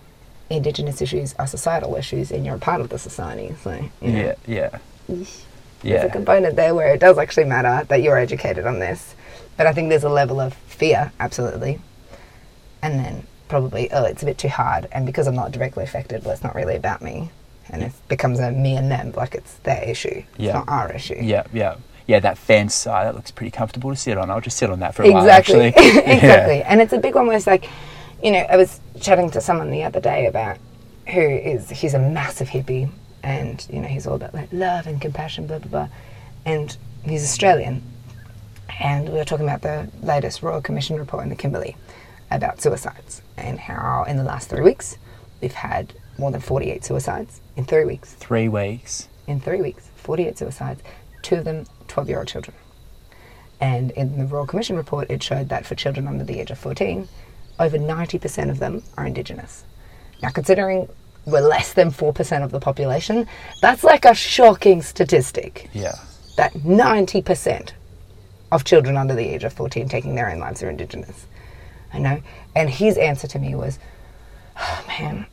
indigenous issues are societal issues and you're a part of the society so you know, yeah yeah. There's a component there where it does actually matter that you're educated on this but i think there's a level of fear absolutely. And then probably oh it's a bit too hard and because i'm not directly affected well it's not really about me and it becomes a me and them like it's their issue Yeah. it's not our issue. Yeah yeah. Yeah that fence side, that looks pretty comfortable to sit on. I'll just sit on that for a exactly. while actually. [LAUGHS] [LAUGHS] Yeah. exactly. And it's a big one where it's like you know i was chatting to someone the other day about who is he's a massive hippie and you know he's all about like love and compassion blah blah blah. And he's australian. And we were talking about the latest royal commission report in the kimberley about suicides and how in the last three weeks we've had more than 48 suicides in three weeks three weeks in three weeks 48 suicides two of them 12 year old children and in the Royal Commission report, it showed that for children under the age of 14, over 90% of them are Indigenous. Now, considering we're less than 4% of the population, that's like a shocking statistic yeah that 90% of children under the age of 14 taking their own lives are Indigenous. I know. And his answer to me was, oh, man,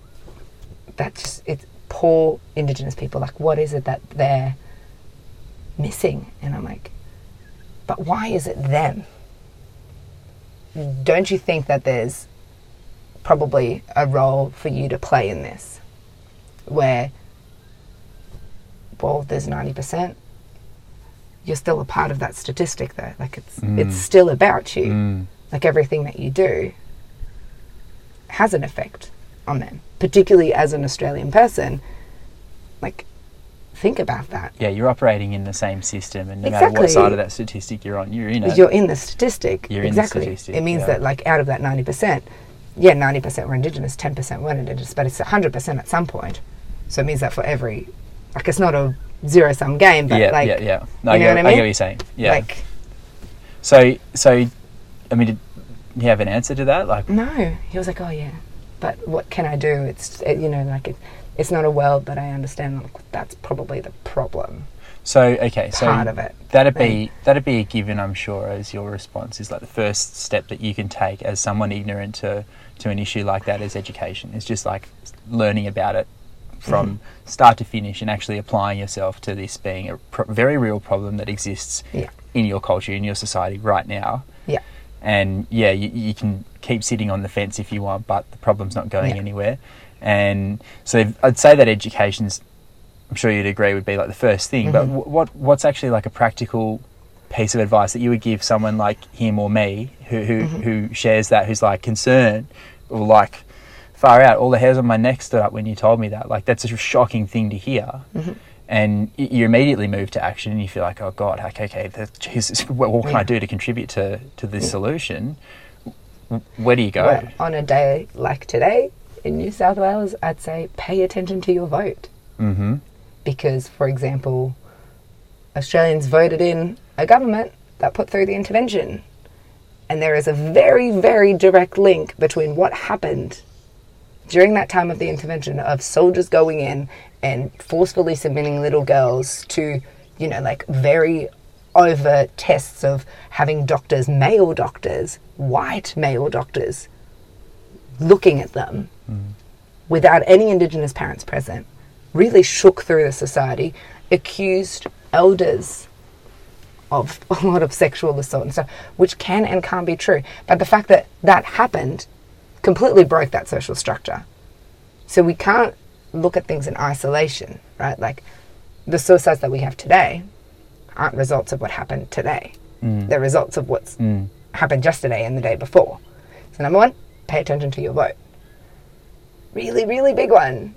that's just, it's poor Indigenous people. Like, what is it that they're missing? And I'm like, but why is it them? Don't you think that there's probably a role for you to play in this? Where, well, there's 90%, you're still a part of that statistic though. Like it's it's still about you. Mm. Like everything that you do has an effect on them. Particularly as an Australian person. Like think about that. yeah you're operating in the same system and no matter what side of that statistic you're on you're in it You're in the statistic. You're in the exactly. statistic, it means yeah. that like out of that ninety percent, yeah, ninety percent were indigenous, ten percent weren't indigenous, but it's hundred percent at some point. So it means that for every like it's not a zero sum game, but yeah like yeah yeah no you know I, get, what I mean? I get what you're saying yeah like so so i mean did you have an answer to that like No, he was like, "Oh yeah, but what can I do? It's it, you know like it, it's not a world, but I understand like, that's probably the problem." So okay, so Part of it. that'd be that'd be a given, I'm sure, as your response is like the first step that you can take as someone ignorant to to an issue like that is education. It's just like learning about it from Mm-hmm. start to finish and actually applying yourself to this being a pro- very real problem that exists Yeah. in your culture, in your society right now. Yeah, And yeah, you, you can keep sitting on the fence if you want, but the problem's not going Yeah. anywhere. And so I'd say that education's, I'm sure you'd agree, would be like the first thing. But Mhm. wh- what what's actually like a practical piece of advice that you would give someone like him or me who who, who shares that, who's like concerned or like far out, all the hairs on my neck stood up when you told me that. Like that's a shocking thing to hear. And you immediately move to action, and you feel like, "Oh God, okay, okay, Jesus, [LAUGHS] what, what can I do to contribute to, to this solution?" Where do you go? Well, on a day like today in New South Wales, I'd say pay attention to your vote. Mm-hmm. Because, for example, Australians voted in a government that put through the intervention. And there is a very, very direct link between what happened during that time of the intervention of soldiers going in and forcefully submitting little girls to, you know, like very overt tests of having doctors, male doctors, white male doctors, looking at them mm-hmm. without any Indigenous parents present, really shook through the society, accused elders of [LAUGHS] a lot of sexual assault and stuff, which can and can't be true. But the fact that that happened completely broke that social structure. So we can't look at things in isolation, right? Like the suicides that we have today aren't results of what happened today. Mm. They're results of what's mm. Happened yesterday and the day before. So number one, pay attention to your vote. Really, really big one.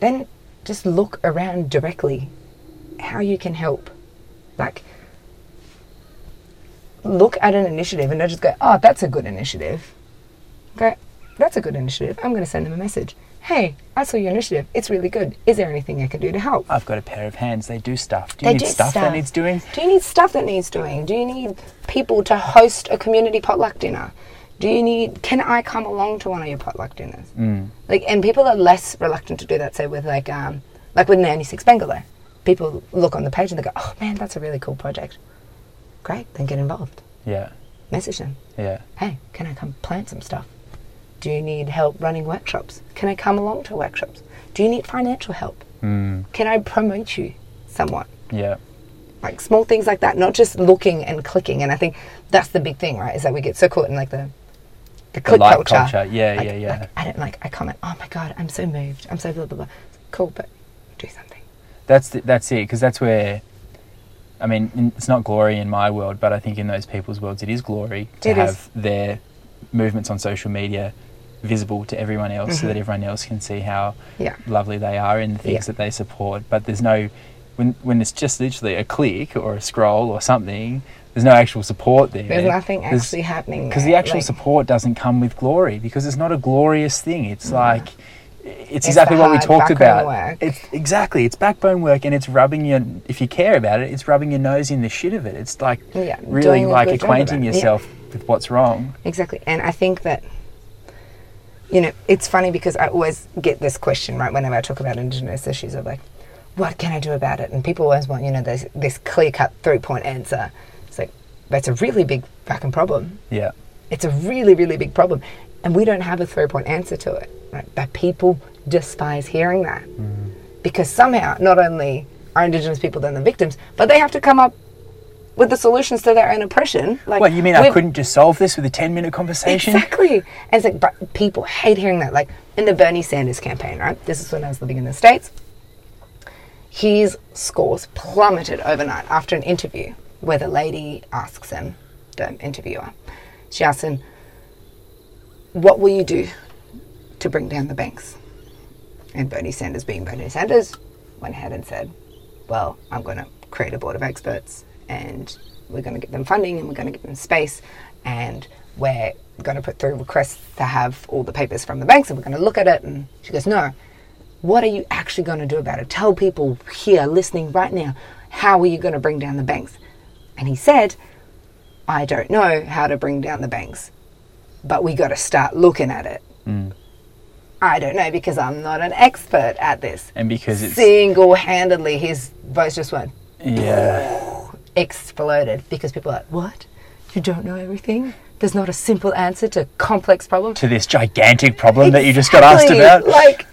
Then just look around directly how you can help. Like look at an initiative and don't just go, oh, that's a good initiative. Go, that's a good initiative. I'm going to send them a message. Hey, I saw your initiative. It's really good. Is there anything I can do to help? I've got a pair of hands. They do stuff. Do you They need do stuff, that needs doing? Do you need stuff that needs doing? Do you need people to host a community potluck dinner? Do you need? Can I come along to one of your potluck dinners? Mm. Like, and people are less reluctant to do that. Say with like, um, like with ninety six Bangalow, people look on the page and they go, "Oh man, that's a really cool project." Great, then get involved. Yeah, Message them. yeah. Hey, can I come plant some stuff? Do you need help running workshops? Can I come along to workshops? Do you need financial help? Mm, Can I promote you somewhat? yeah. like small things like that, not just looking and clicking. And I think that's the big thing, right? Is that we get so caught in like the the click like culture. culture, yeah, Like- yeah, yeah. Like, I don't like. I comment. Oh my god, I'm so moved. I'm so blah blah blah. Cool, but do something. That's the, that's it because that's where. I mean, it's not glory in my world, but I think in those people's worlds, it is glory to It have is. their movements on social media visible to everyone else, so that everyone else can see how Mm-hmm. Yeah. lovely they are and the things Yeah. that they support. But there's no, when when it's just literally a click or a scroll or something, there's no actual support there. There's nothing There's- actually happening because the actual like- support doesn't come with glory because it's not a glorious thing it's like it's, It's exactly what we talked about work. it's exactly it's backbone work and it's rubbing your if you care about it it's rubbing your nose in the shit of it it's like Yeah, really like good job of acquainting. Yeah. yourself with what's wrong Exactly. And I think that, you know, it's funny because I always get this question, right, whenever I talk about Indigenous issues of like, what can I do about it? And people always want, you know, this, this clear cut three point answer. It's like, that's a really big fucking problem. yeah It's a really, really big problem. And we don't have a three point answer to it, right? But people despise hearing that mm-hmm. because somehow not only are Indigenous people then the victims, but they have to come up with the solutions to their own oppression. Like, what you mean i couldn't just solve this with a 10 minute conversation Exactly. And it's like, but people hate hearing that. Like in the Bernie Sanders campaign, right? This is when I was living in the States. His scores plummeted overnight after an interview where the lady asks him, the interviewer, she asks him, What will you do to bring down the banks? And Bernie Sanders, being Bernie Sanders, went ahead and said, Well, I'm going to create a board of experts and we're going to give them funding and we're going to give them space and we're going to put through requests to have all the papers from the banks and we're going to look at it. And she goes, No, what are you actually going to do about it? Tell people here listening right now, how are you going to bring down the banks? And he said, I don't know how to bring down the banks, but we got to start looking at it. Mm. I don't know because I'm not an expert at this. and because it's Single handedly, his voice just went yeah exploded because people are like, What? You don't know everything? There's not a simple answer to complex problems. to this gigantic problem that you just got asked about Like,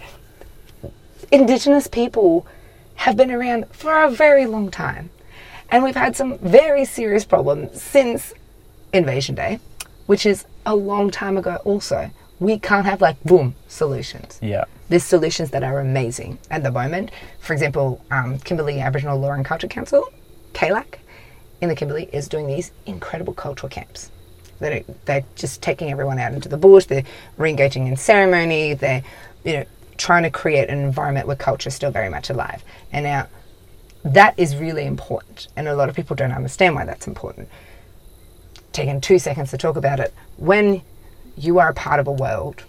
Indigenous people have been around for a very long time. And we've had some very serious problems since Invasion Day, which is a long time ago also. We can't have, like, boom, solutions. yeah There's solutions that are amazing at the moment. For example, um, Kimberley Aboriginal Law and Culture Council, KLAC, in the Kimberley is doing these incredible cultural camps. They're, they're just taking everyone out into the bush. They're re-engaging in ceremony. They're, you know, trying to create an environment where culture is still very much alive. And now, that is really important. And a lot of people don't understand why that's important. Taking two seconds to talk about it. When you are a part of a world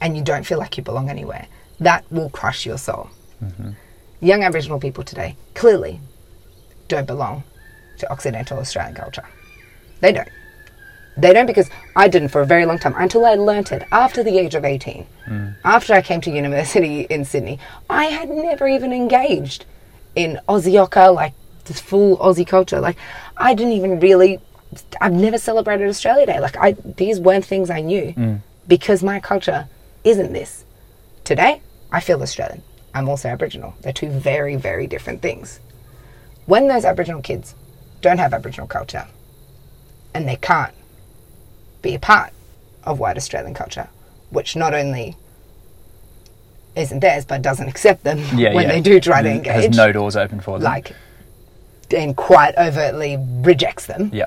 and you don't feel like you belong anywhere, that will crush your soul. Mm-hmm. Young Aboriginal people today clearly don't belong to Occidental Australian culture. They don't. They don't because I didn't for a very long time until I learnt it after the age of 18. Hmm. After I came to university in Sydney, I had never even engaged in Aussie Aussieoka, like this full Aussie culture. Like, I didn't even really, I've never celebrated Australia Day. Like, I these weren't things I knew hmm. because my culture isn't this. Today, I feel Australian. I'm also Aboriginal. They're two very, very different things. When those Aboriginal kids don't have Aboriginal culture and they can't be a part of white Australian culture, which not only isn't theirs but doesn't accept them Yeah, when yeah. they do try to engage. Has no doors open for them. like, and quite overtly rejects them, yeah,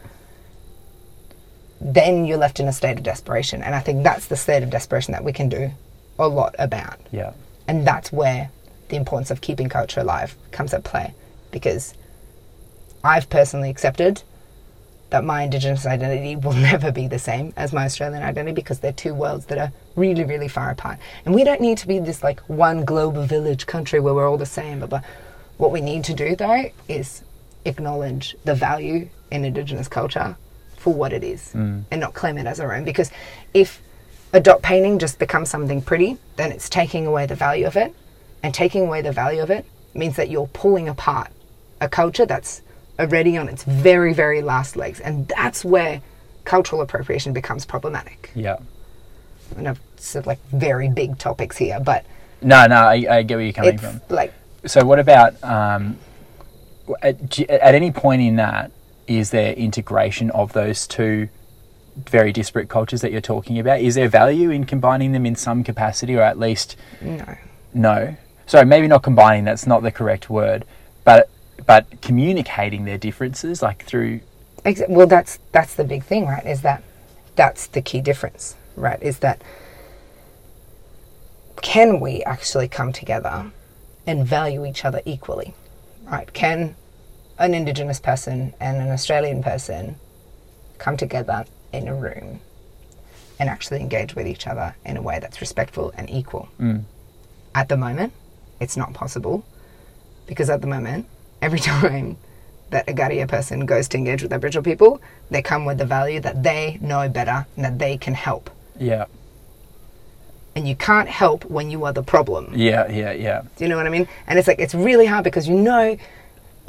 then you're left in a state of desperation. And I think that's the state of desperation that we can do a lot about. yeah, And that's where the importance of keeping culture alive comes at play. Because I've personally accepted that my Indigenous identity will [LAUGHS] never be the same as my Australian identity because they're two worlds that are really, really far apart. And we don't need to be this like one global village country where we're all the same. But, but what we need to do though is acknowledge the value in Indigenous culture for what it is mm. and not claim it as our own. Because if a dot painting just becomes something pretty, then it's taking away the value of it. And taking away the value of it means that you're pulling apart a culture that's already on its very, very last legs. And that's where cultural appropriation becomes problematic. yeah. And I've said like very big topics here, but No, no, I, I get where you're coming it's from. like So, what about um, at, at any point in that? Is there integration of those two very disparate cultures that you're talking about? Is there value in combining them in some capacity, or at least no. no? Sorry, maybe not combining. That's not the correct word, but but communicating their differences, like through well that's that's the big thing right is that that's the key difference right is that can we actually come together and value each other equally right? Can an indigenous person and an australian person come together in a room and actually engage with each other in a way that's respectful and equal? Mm. At the moment it's not possible because at the moment every [LAUGHS] time that a Gardiya person goes to engage with Aboriginal people, they come with the value that they know better and that they can help. yeah, And you can't help when you are the problem. yeah, yeah, yeah, Do you know what I mean? And it's like, it's really hard because you know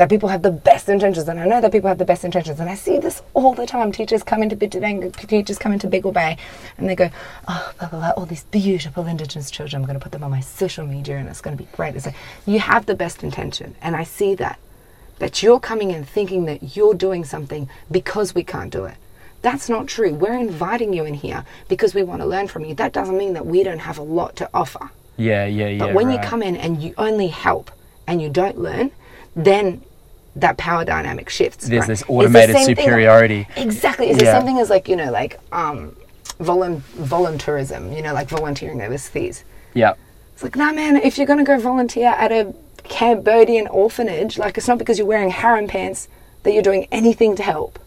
that people have the best intentions. And I know that people have the best intentions. And I see this all the time. Teachers come into Bidyadanga, teachers come into Beagle Bay, and they go, oh, blah, blah, blah, all these beautiful Indigenous children. I'm going to put them on my social media and it's going to be great. It's like, you have the best intention. And I see that. That you're coming in thinking that you're doing something because we can't do it. That's not true. We're inviting you in here because we want to learn from you. That doesn't mean that we don't have a lot to offer. yeah, yeah, yeah. But when you come in and you only help and you don't learn, then that power dynamic shifts. There's right? this the automated thing- superiority. exactly. It's the same thing as like you know, like um, volun- volunteerism. You know, like volunteering overseas. yeah, It's like, nah, man. If you're gonna go volunteer at a Cambodian orphanage, like it's not because you're wearing harem pants that you're doing anything to help.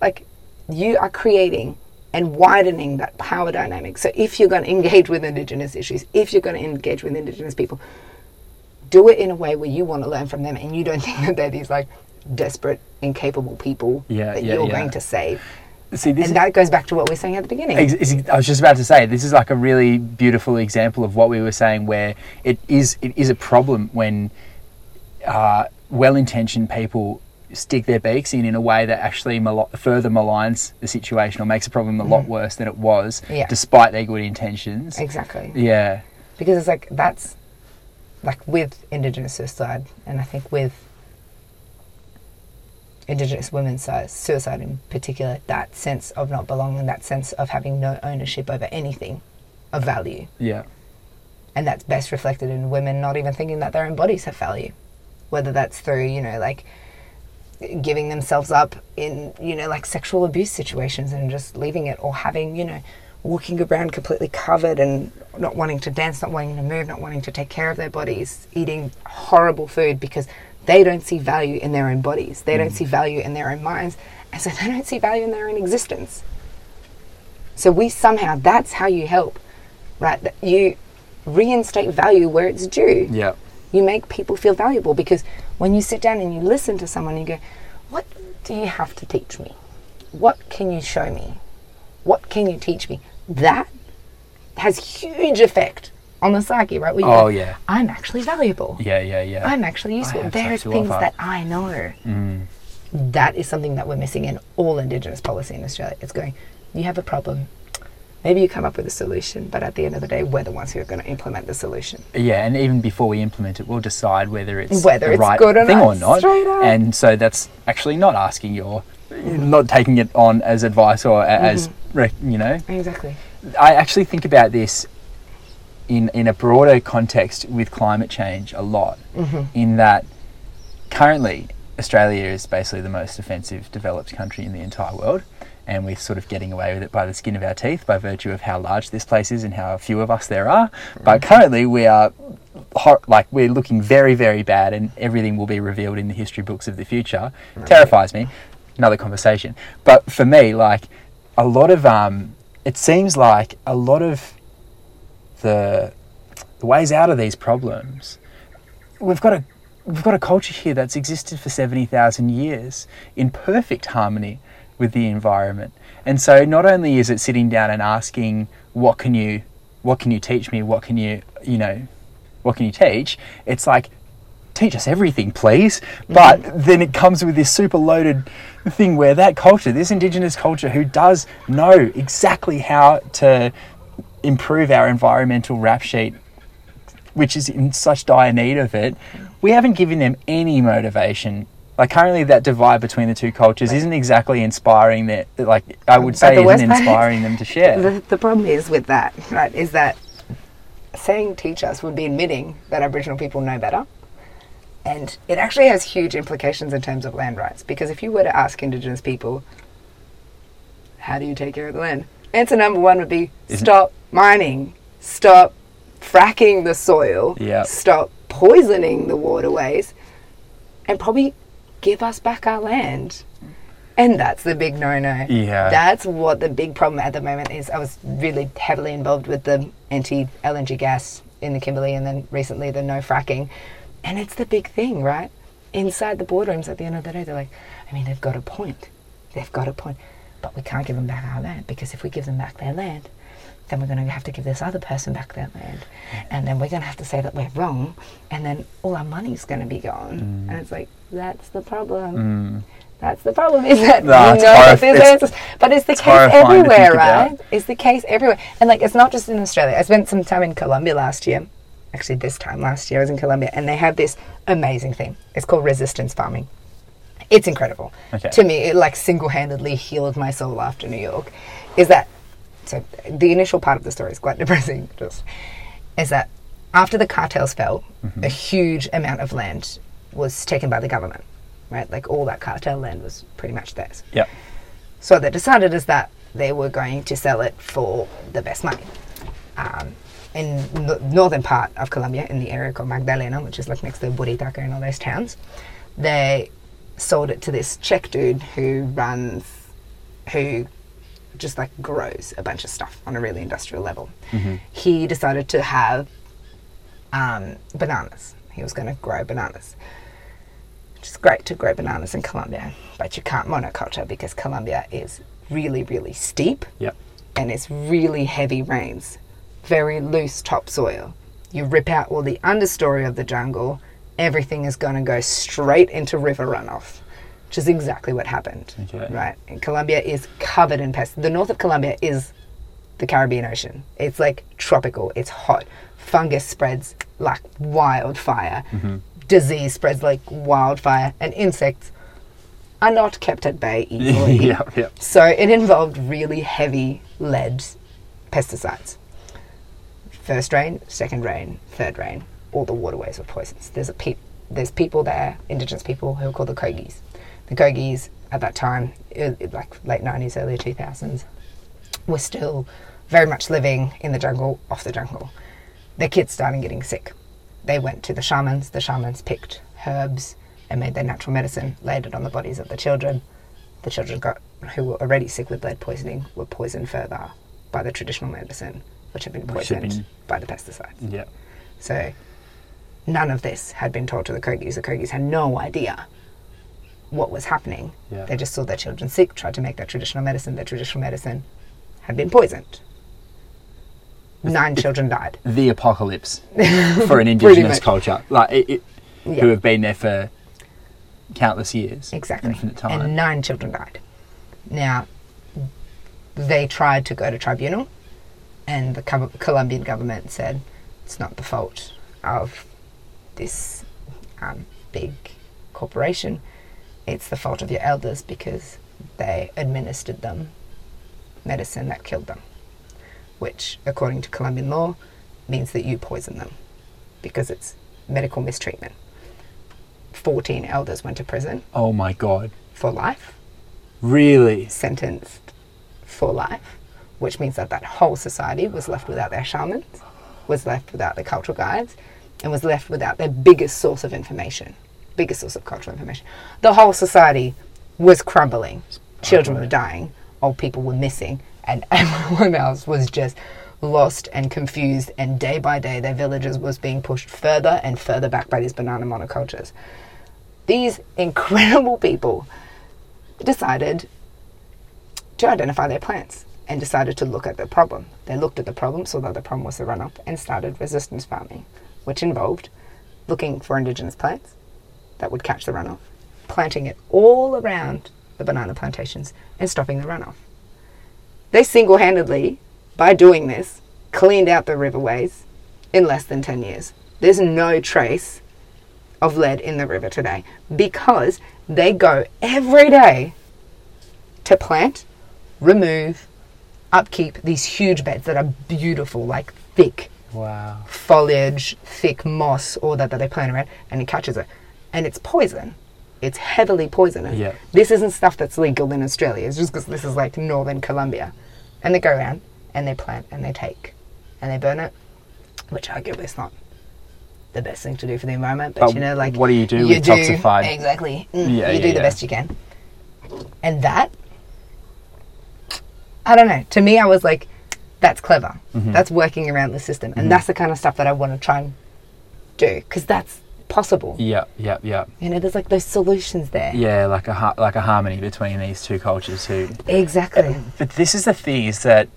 Like, you are creating and widening that power dynamic. So if you're going to engage with Indigenous issues, if you're going to engage with Indigenous people, do it in a way where you want to learn from them and you don't [LAUGHS] think that they're these like desperate, incapable people Yeah, that yeah, you're yeah. going to save. See, this And that goes back to what we were saying at the beginning. Ex- ex- I was just about to say this is like a really beautiful example of what we were saying, where it is it is a problem when uh, well-intentioned people stick their beaks in in a way that actually mal- further maligns the situation or makes the problem a lot worse than it was, Mm. Yeah. despite their good intentions. Exactly. Yeah, because it's like that's like with indigenous suicide and i think with indigenous women's suicide in particular that sense of not belonging that sense of having no ownership over anything of value. Yeah, and that's best reflected in women not even thinking that their own bodies have value whether that's through you know like giving themselves up in you know like sexual abuse situations and just leaving it or having you know walking around completely covered and not wanting to dance not wanting to move not wanting to take care of their bodies eating horrible food because they don't see value in their own bodies they don't mm. see value in their own minds and so [LAUGHS] they don't see value in their own existence so we somehow that's how you help right That you reinstate value where it's due Yeah. you make people feel valuable because when you sit down and you listen to someone, you go, What do you have to teach me? What can you show me? What can you teach me? That has huge effect on the psyche, right? Where Oh, go, yeah. I'm actually valuable. Yeah, yeah, yeah. I'm actually useful. stuff to things offer. that I know. Mm. That is something that we're missing in all Indigenous policy in Australia. It's going, you have a problem. Maybe you come up with a solution, but at the end of the day, we're the ones who are going to implement the solution. Yeah, and even before we implement it, we'll decide whether it's Whether the it's right good or thing not, or not. straight up. And so that's actually not asking your, not taking it on as advice or as, Mm-hmm. you know. Exactly. I actually think about this in in a broader context with climate change a lot. In that currently Australia is basically the most offensive developed country in the entire world. And we're sort of getting away with it by the skin of our teeth by virtue of how large this place is and how few of us there are. But currently, we are hor- like we're looking very, very bad, and everything will be revealed in the history books of the future. Terrifies me. Another conversation. But for me, like a lot of um, it seems like a lot of the the ways out of these problems. We've got a we've got a culture here that's existed for seventy thousand years in perfect harmony with the environment. And so not only is it sitting down and asking what can you what can you teach me, what can you you know what can you teach? It's like teach us everything, please. But mm-hmm. then it comes with this super loaded thing where that culture, this indigenous culture who does know exactly how to improve our environmental rap sheet, which is in such dire need of it, we haven't given them any motivation. Like currently, that divide between the two cultures isn't exactly inspiring. That like I would say isn't worst part is- inspiring them to share. The, the problem is with that, right, is that saying teach us would be admitting that Aboriginal people know better. And it actually has huge implications in terms of land rights. Because if you were to ask Indigenous people, how do you take care of the land? Answer number one would be Isn't- stop mining, stop fracking the soil, Yep. stop poisoning the waterways, and probably give us back our land. And that's the big no no. Yeah. That's what the big problem at the moment is. I was really heavily involved with the anti LNG gas in the Kimberley and then recently the no fracking. And it's the big thing, right? Inside the boardrooms at the end of the day, they're like, I mean, they've got a point. They've got a point. But we can't give them back our land because if we give them back their land, then we're going to have to give this other person back their land. And then we're going to have to say that we're wrong. And then all our money's going to be gone. And it's like, that's the problem. That's the problem. [LAUGHS] Is that we it's know that there's answers, but it's the it's case everywhere, about. right? It's the case everywhere, and like it's not just in Australia. I spent some time in Colombia last year. Actually, this time last year I was in Colombia, and they have this amazing thing. It's called resistance farming. It's incredible. Okay. To me, it like single-handedly healed my soul after New York. Is that so? The initial part of the story is quite [LAUGHS] depressing. Just is that after the cartels fell, a huge amount of land was taken by the government. Right, like all that cartel land was pretty much theirs. Yep. So they decided is that they were going to sell it for the best money. Um, in the northern part of Colombia, in the area called Magdalena, which is like next to Buritaca and all those towns, they sold it to this Czech dude who runs, who just like grows a bunch of stuff on a really industrial level. He decided to have um, bananas. He was going to grow bananas. Which is great to grow bananas in Colombia, but you can't monoculture because Colombia is really, really steep Yep. and it's really heavy rains, very loose topsoil. You rip out all the understory of the jungle, everything is going to go straight into river runoff, which is exactly what happened. Okay. Right? And Colombia is covered in pests. The north of Colombia is the Caribbean Ocean. It's like tropical, it's hot. Fungus spreads like wildfire. Mm-hmm. Disease spreads like wildfire. And insects are not kept at bay [LAUGHS] easily. yep. Yep. So it involved really heavy lead pesticides. First rain, second rain, third rain, all the waterways were poisoned. There's a peop- there's people there, indigenous people who are called the Kogis. The Kogis at that time, uh, it- like late 90s, early 2000s, were still very much living in the jungle, off the jungle. Their kids started getting sick. They went to the shamans. The shamans picked herbs and made their natural medicine, laid it on the bodies of the children. The children got, who were already sick with lead poisoning, were poisoned further by the traditional medicine, which had been Which had poisoned been- by the pesticides. Yeah. So none of this had been told to the Kogis. The Kogis had no idea what was happening. Yeah. They just saw their children sick, tried to make their traditional medicine. Their traditional medicine had been poisoned. Nine children died. The apocalypse [LAUGHS] for an indigenous much. culture, like it, it, who have been there for countless years, Exactly. infinite time. And nine children died. Now, they tried to go to tribunal, and the Co- Colombian government said it's not the fault of this um, big corporation, it's the fault of your elders because they administered them medicine that killed them, which, according to Colombian law, means that you poison them because it's medical mistreatment. 14 elders went to prison. Oh my god, for life, really? sentenced for life, which means that that whole society was left without their shamans, was left without their cultural guides, and was left without their biggest source of information, biggest source of cultural information. The whole society was crumbling. Children were dying, old people were missing, and [LAUGHS] everyone else was just lost and confused. And day by day, their villages was being pushed further and further back by these banana monocultures. These incredible people decided to identify their plants and decided to look at the problem. They looked at the problem, saw that the problem was the runoff, and started resistance farming, which involved looking for indigenous plants that would catch the runoff, planting it all around the banana plantations, and stopping the runoff. They single handedly, by doing this, cleaned out the riverways in less than 10 years. There's no trace of lead in the river today because they go every day to plant, remove, upkeep these huge beds that are beautiful, like thick Wow. foliage, thick moss, all that that they plant around, and it catches it. And it's poison. It's heavily poisonous. Yeah. This isn't stuff that's legal in Australia. It's just because this is like northern Colombia. And they go around and they plant and they take and they burn it, which arguably is not the best thing to do for the environment. But, But you know, like what do you do you with toxified- Exactly. Mm, Yeah, you yeah, do the best you can. And that, I don't know. To me, I was like, that's clever. Mm-hmm. That's working around the system, and that's the kind of stuff that I want to try and do because that's possible. Yeah, yeah, yeah, You know, there's like those solutions there. yeah. Like a har- like a harmony between these two cultures who Exactly. But this is the thing is that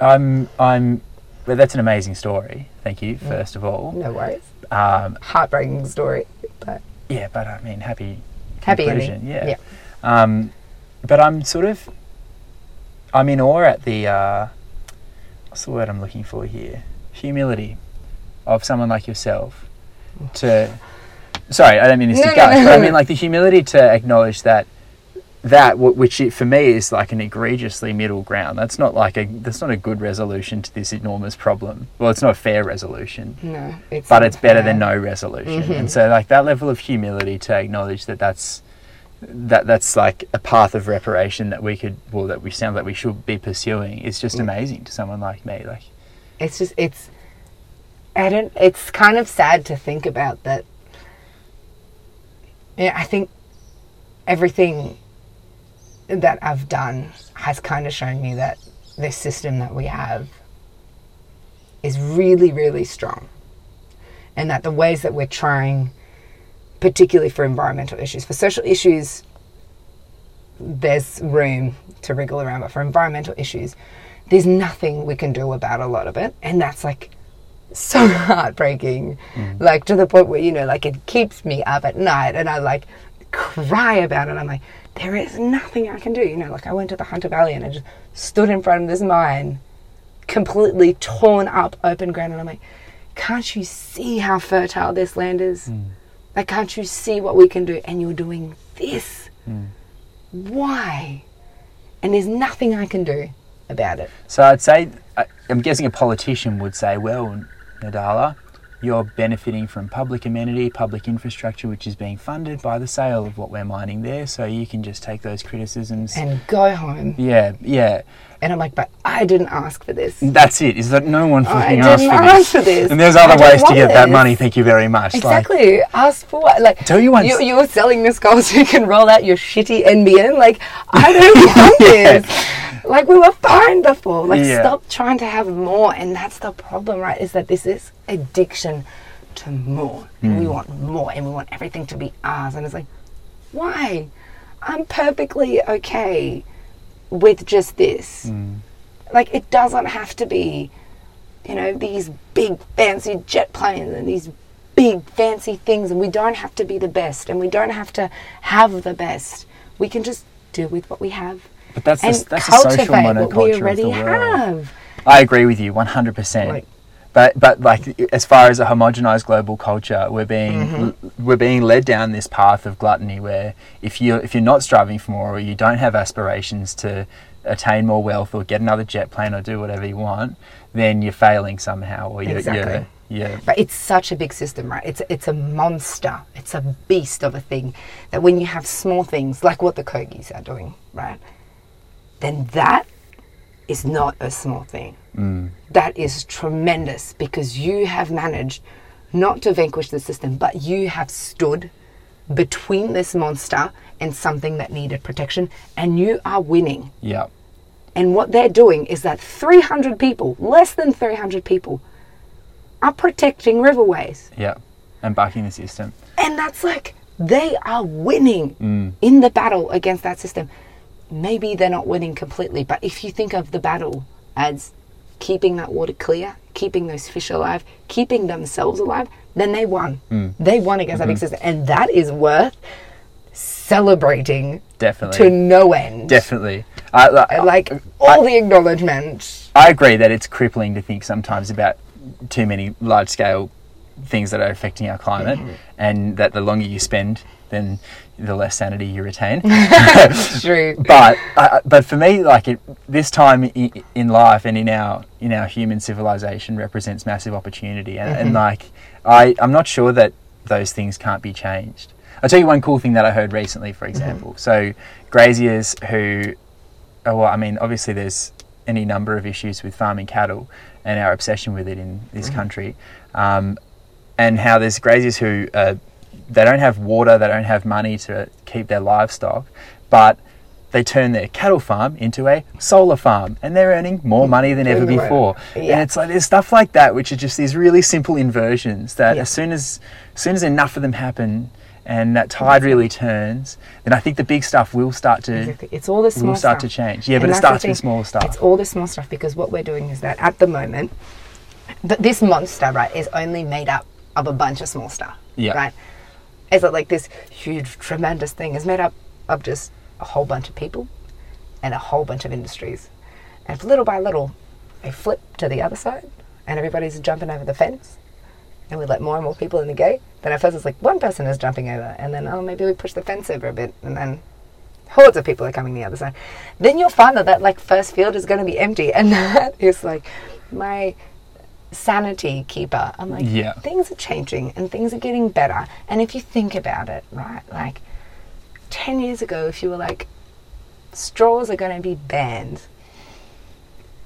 I'm I'm well, that's an amazing story. Thank you, first of all. No worries. Um, Heartbreaking story, but yeah, but I mean, happy happy conclusion. ending. Yeah. Yeah. Um, but I'm sort of I'm in awe at the uh, what's the word I'm looking for here? Humility of someone like yourself to. Sorry, I don't mean this No, to gush, no, but I mean like the humility to acknowledge that that which it, for me is like an egregiously middle ground. That's not like a that's not a good resolution to this enormous problem. Well, it's not a fair resolution No, it's but it's better than no resolution. Mm-hmm. And so, like that level of humility to acknowledge that that's that that's like a path of reparation that we could, well, that we sound like we should be pursuing is just amazing to someone like me. Like, it's just it's I don't it's kind of sad to think about that yeah, I think everything that I've done has kind of shown me that this system that we have is really, really strong. And that the ways that we're trying, particularly for environmental issues, for social issues, there's room to wriggle around, but for environmental issues, there's nothing we can do about a lot of it. And that's like so [LAUGHS] heartbreaking. Mm. Like to the point where, you know, like it keeps me up at night and I like cry about it. I'm like, there is nothing I can do. You know, like I went to the Hunter Valley and I just stood in front of this mine, completely torn up open ground. And I'm like, can't you see how fertile this land is? Mm. Like, can't you see what we can do? And you're doing this. Hmm. Why? And there's nothing I can do about it. so I'd say, I, I'm guessing a politician would say, well, Nadala, you're benefiting from public amenity, public infrastructure, which is being funded by the sale of what we're mining there. So you can just take those criticisms. And go home. yeah, yeah. And I'm like, but I didn't ask for this. That's it. Is that no one fucking asked for ask this. for this. And there's other ways to get that money. Thank you very much. Like, Exactly. Ask for what? Like, Tell you once- You, you're selling this goal so you can roll out your shitty NBN. Like, I don't want [LAUGHS] Yeah. this. Like, we were fine before. Like, Yeah. stop trying to have more. And that's the problem, right? Is that this is addiction to more. And Mm. we want more and we want everything to be ours. And it's like, why? I'm perfectly okay with just this. Mm. Like, it doesn't have to be, you know, these big fancy jet planes and these big fancy things. And we don't have to be the best and we don't have to have the best. We can just do with what we have But that's the, and that's the social cultivate what we monoculture of already the world. have. I agree with you 100%. Like- but but like as far as a homogenized global culture, we're being Mm-hmm. we're being led down this path of gluttony where if you if you're not striving for more or you don't have aspirations to attain more wealth or get another jet plane or do whatever you want, then you're failing somehow or you're Exactly. you're, you're But it's such a big system, right? It's it's a monster. It's a beast of a thing that when you have small things like what the Kogis are doing, right? Then that is not a small thing. Mm. That is tremendous because you have managed not to vanquish the system, but you have stood between this monster and something that needed protection, and you are winning. yeah. And what they're doing is that 300 people, less than 300 people, are protecting riverways. Yeah. And backing the system. And that's like, they are winning mm. in the battle against that system. Maybe they're not winning completely, but if you think of the battle as keeping that water clear, keeping those fish alive, keeping themselves alive, then they won. They won against that big system. And that is worth celebrating Definitely. to no end. Definitely. I, I, like all the acknowledgement. I agree that it's crippling to think sometimes about too many large scale things that are affecting our climate, Mm-hmm. and that the longer you spend, then the less sanity you retain. True. [LAUGHS] but uh, but for me, like it, this time in, in life and in our in our human civilization represents massive opportunity, and, and like I I'm not sure that those things can't be changed. I'll tell you one cool thing that I heard recently, for example. So graziers who, oh, well, I mean, obviously there's any number of issues with farming cattle and our obsession with it in this country, um, and how there's graziers who uh, they don't have water, they don't have money to keep their livestock, but they turn their cattle farm into a solar farm and they're earning more money than ever before. Yeah. And it's like there's stuff like that which are just these really simple inversions that Yeah. as soon as as soon as enough of them happen and that tide really turns, then I think the big stuff will start to Exactly. It's all the small will start stuff. to change. Yeah, but And it starts with small stuff. It's all the small stuff because what we're doing is that at the moment, th- this monster, right, is only made up of a bunch of small stuff. Yeah. Right? It's not like this huge, tremendous thing. is made up of just a whole bunch of people and a whole bunch of industries. And little by little they flip to the other side and everybody's jumping over the fence and we let more and more people in the gate, then at first it's like one person is jumping over and then, oh, maybe we push the fence over a bit and then hordes of people are coming the other side. Then you'll find that that like first field is going to be empty, and [LAUGHS] that is like my sanity keeper. I'm like, Yeah. things are changing and things are getting better. And if you think about it, right, like ten years ago, if you were like, straws are going to be banned.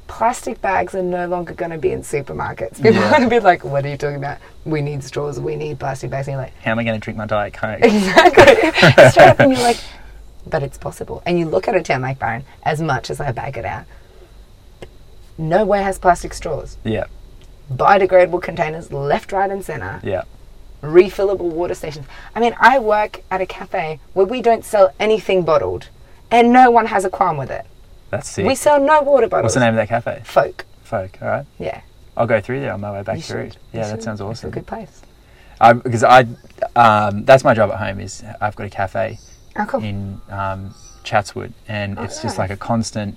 Plastic bags are no longer going to be in supermarkets. [LAUGHS] People Yeah. are going to be like, "What are you talking about? We need straws. We need plastic bags." And you're like, How am I going to drink my diet coke? [LAUGHS] Exactly. [LAUGHS] Straight up, and you're like, but it's possible. And you look at a town like Byron, as much as I bag it out, nowhere has plastic straws. yeah, Biodegradable containers left, right, and centre. yeah, Refillable water stations. I mean, I work at a cafe where we don't sell anything bottled, and no one has a qualm with it. that's sick. We sell no water bottles. What's the name of that cafe? Folk. Folk. All right, Yeah. I'll go through there on my way back You through. should. Yeah, You that should. sounds It's a awesome. good place. Because I, um, that's my job at home. Is I've got a cafe Oh, cool. in um, Chatswood, and Oh, it's just like a constant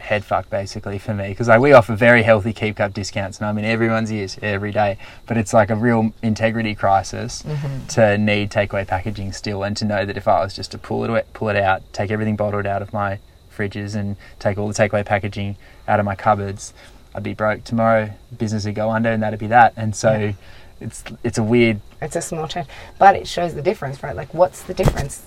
head fuck basically for me because like we offer very healthy keep cup discounts and I'm in everyone's ears every day but it's like a real integrity crisis Mm-hmm. to need takeaway packaging still and to know that if I was just to pull it pull it out take everything bottled out of my fridges and take all the takeaway packaging out of my cupboards I'd be broke tomorrow. Business would go under, and that'd be that. And so, Yeah. it's it's a weird. It's a small change, but it shows the difference, right? Like, what's the difference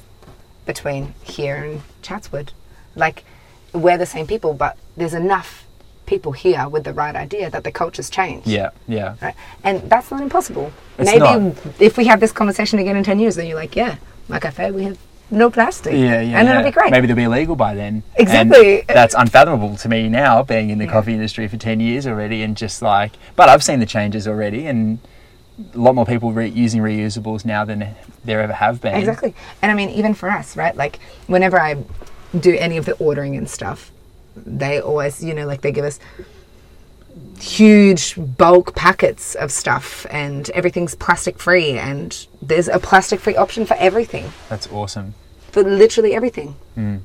between here and Chatswood? Like, we're the same people, but there's enough people here with the right idea that the culture's changed. Yeah, yeah. Right? And that's not impossible. It's Maybe not. if we have this conversation again in 10 years, then you're like, yeah, my cafe, we have no plastic. Yeah, yeah. And yeah. it'll be great. Maybe they'll be illegal by then. Exactly. And that's unfathomable to me now, being in the coffee industry for 10 years already, and just like, but I've seen the changes already, and a lot more people re- using reusables now than there ever have been. Exactly. And I mean, even for us, right? Like, whenever I do any of the ordering and stuff, they always, you know, like they give us huge bulk packets of stuff and everything's plastic free and there's a plastic free option for everything. That's awesome. for literally everything. Mm. It's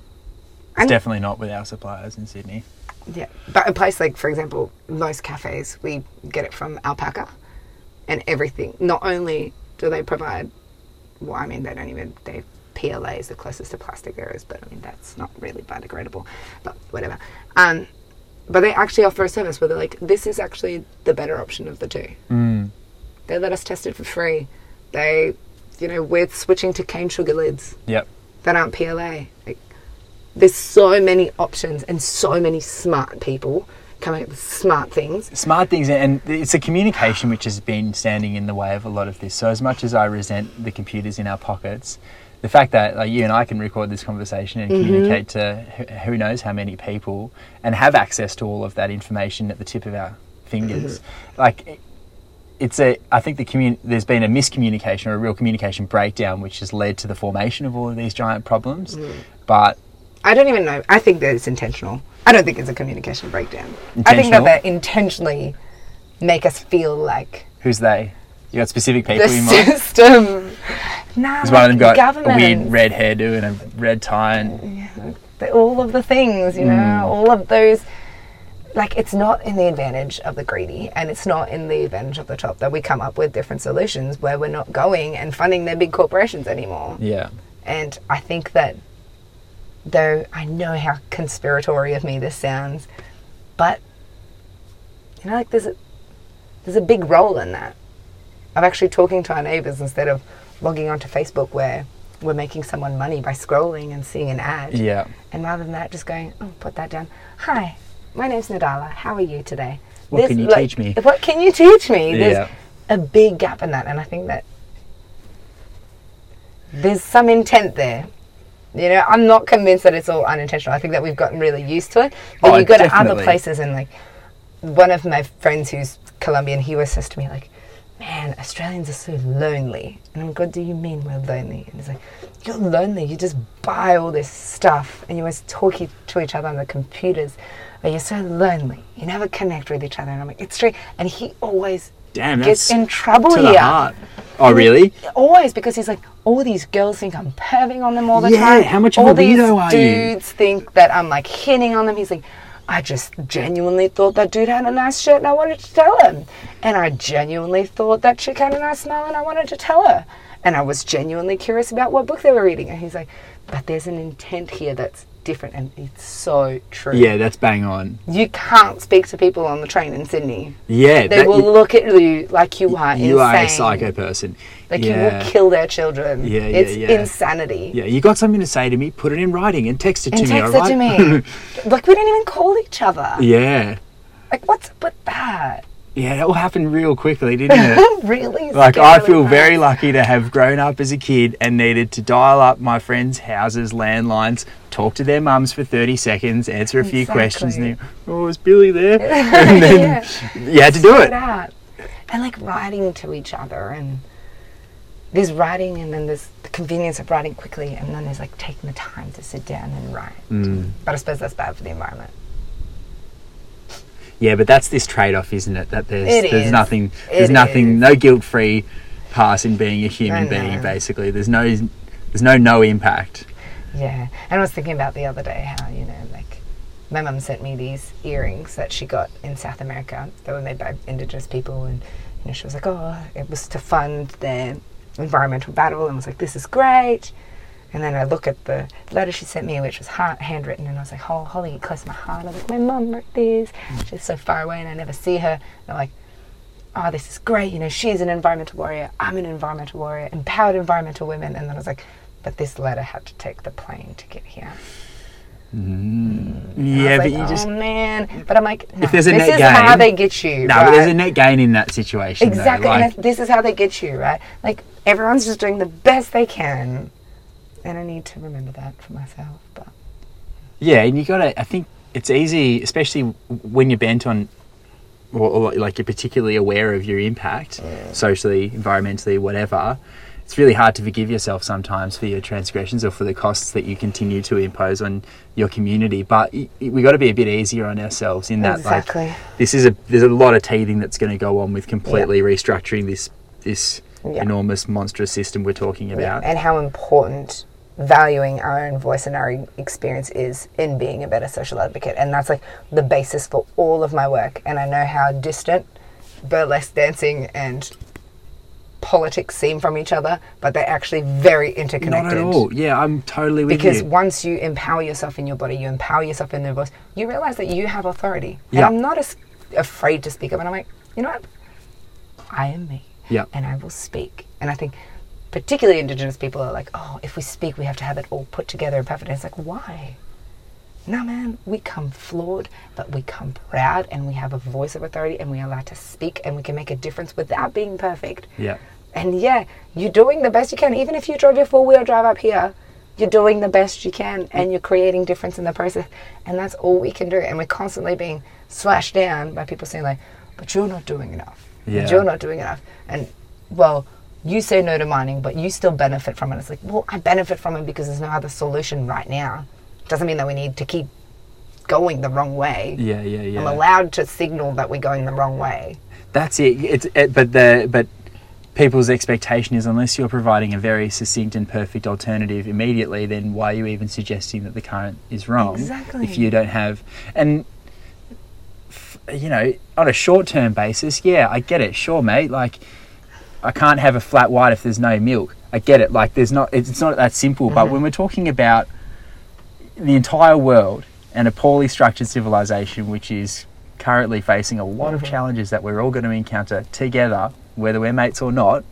And- definitely not with our suppliers in Sydney. yeah but a place like for example most cafes we get it from alpaca and everything. Not only do they provide well i mean they don't even they PLA is the closest to plastic there is but i mean that's not really biodegradable but whatever um but they actually offer a service where they're like this is actually the better option of the two Mm. they let us test it for free they you know we're switching to cane sugar lids Yep. that aren't PLA. Like, there's so many options and so many smart people coming up with smart things. Smart things, and it's a communication which has been standing in the way of a lot of this. So, as much as I resent the computers in our pockets, the fact that like you and I can record this conversation and mm-hmm. communicate to who- knows how many people and have access to all of that information at the tip of our fingers, [LAUGHS] like it's a. I think the commun- there's been a miscommunication or a real communication breakdown, which has led to the formation of all of these giant problems. Mm. But I don't even know. I think that it's intentional. I don't think it's a communication breakdown. I think that they intentionally make us feel like who's they? You got specific the people in mind? system. Nah, Has one of them got a weird red hairdo and a red tie? And the- all of the things, you know, Mm. all of those. Like, it's not in the advantage of the greedy and it's not in the advantage of the top that we come up with different solutions where we're not going and funding their big corporations anymore. yeah, And I think that, though I know how conspiratory of me this sounds, but, you know, like there's a, there's a big role in that. Of actually talking to our neighbors instead of logging onto Facebook where we're making someone money by scrolling and seeing an ad. yeah. And rather than that, just going, oh, put that down. Hi, my name's Nadala. How are you today? What can you teach me? [LAUGHS] What can you teach me? There's Yeah. a big gap in that, and I think that there's some intent there. You know, I'm not convinced that it's all unintentional. I think that we've gotten really used to it. But Oh, you go to other places, and like one of my friends who's Colombian, he always says to me like, "Man, Australians are so lonely." And I'm like, "What do you mean we're lonely?" And he's like, "You're lonely. You just buy all this stuff, and you always talk e- to each other on the computers, but you're so lonely. You never connect with each other." And I'm like, "It's true." And he always Damn, gets in trouble here. Oh, really? Always because he's like, all these girls think I'm perving on them all the Yeah, time. how much of all a these weirdo are you? dudes think that I'm like hitting on them. He's like, I just genuinely thought that dude had a nice shirt and I wanted to tell him. And I genuinely thought that chick had a nice smile and I wanted to tell her. And I was genuinely curious about what book they were reading. And he's like, but there's an intent here that's different and it's so true. Yeah, that's bang on. You can't speak to people on the train in Sydney. Yeah, They that- will you, look at you like you are insane. you are a psycho person. Like you will kill their children. Yeah, yeah, it's yeah. insanity. Yeah, you got something to say to me, put it in writing and text it And to me, text it alright? to me. [LAUGHS] like we don't even call each other. yeah. Like what's up with that? Yeah, that all happened real quickly, didn't it? [LAUGHS] really? Like I feel very lucky to have grown up as a kid and needed to dial up my friends' houses, landlines, talk to their mums for 30 seconds, answer a few questions, and then, oh, is Billy there? [LAUGHS] [LAUGHS] and then Yeah. you had to do it. out. And like writing to each other and there's writing and then there's the convenience of writing quickly and then there's like taking the time to sit down and write. Mm. But I suppose that's bad for the environment. Yeah, but that's this trade-off, isn't it? That there's It there's nothing there's It nothing is. no guilt-free pass in being a human being. Basically, there's no there's no no impact. Yeah, and I was thinking about the other day how you know, like, my mum sent me these earrings that she got in South America that were made by Indigenous people, and you know, she was like, "Oh, it was to fund their environmental battle," and was like, "This is great." And then I look at the letter she sent me, which was ha- handwritten, and I was like, oh, it close to my heart. I was like, my mum wrote this. Mm. She's so far away, and I never see her. And I'm like, oh, this is great. You know, she's an environmental warrior. I'm an environmental warrior. Empowered environmental women. And then I was like, but this letter had to take the plane to get here. Mm. I Yeah, was but like, you just oh man. But I'm like, no, there's a this net is how they get you. no, right? but there's a net gain in that situation. though, Exactly, like- and this is how they get you, right? Like everyone's just doing the best they can, and I need to remember that for myself. But Yeah, and you got to. I think it's easy, especially when you're bent on, or, or like you're particularly aware of your impact, oh, socially, environmentally, whatever. It's really hard to forgive yourself sometimes for your transgressions or for the costs that you continue to impose on your community. But y- y- we got to be a bit easier on ourselves in that, Exactly. like, this is a there's a lot of teething that's going to go on with completely restructuring this this Yeah. enormous monstrous system we're talking about. and how important valuing our own voice and our experience is in being a better social advocate, and that's like the basis for all of my work. And I know how distant burlesque dancing and politics seem from each other, but they're actually very interconnected. Not at all. Yeah, I'm totally with Because you. Because once you empower yourself in your body, you empower yourself in your voice, you realize that you have authority. And I'm not as afraid to speak up. And I'm like, you know what? I am me. Yeah. And I will speak. And I think particularly Indigenous people are like, oh, if we speak, we have to have it all put together and perfect. And it's like, why? No, man, we come flawed, but we come proud and we have a voice of authority and we are allowed to speak and we can make a difference without being perfect. yeah. And yeah, you're doing the best you can. Even if you drove your four wheel drive up here, you're doing the best you can and you're creating difference in the process. And that's all we can do. And we're constantly being slashed down by people saying, like, but you're not doing enough. Yeah. You're not doing enough. And, well, you say no to mining, but you still benefit from it. It's like, well, I benefit from it because there's no other solution right now. Doesn't mean that we need to keep going the wrong way. Yeah, yeah, yeah. I'm allowed to signal that we're going the wrong way. That's it. It's it, but the but people's expectation is unless you're providing a very succinct and perfect alternative immediately, then why are you even suggesting that the current is wrong? Exactly. If you don't have and f- you know on a short term basis, yeah, I get it. Sure, mate. Like I can't have a flat white if there's no milk. I get it. Like there's not. It's, not that simple. But mm-hmm. when we're talking about the entire world and a poorly structured civilization, which is currently facing a lot of mm-hmm. challenges that we're all going to encounter together, whether we're mates or not.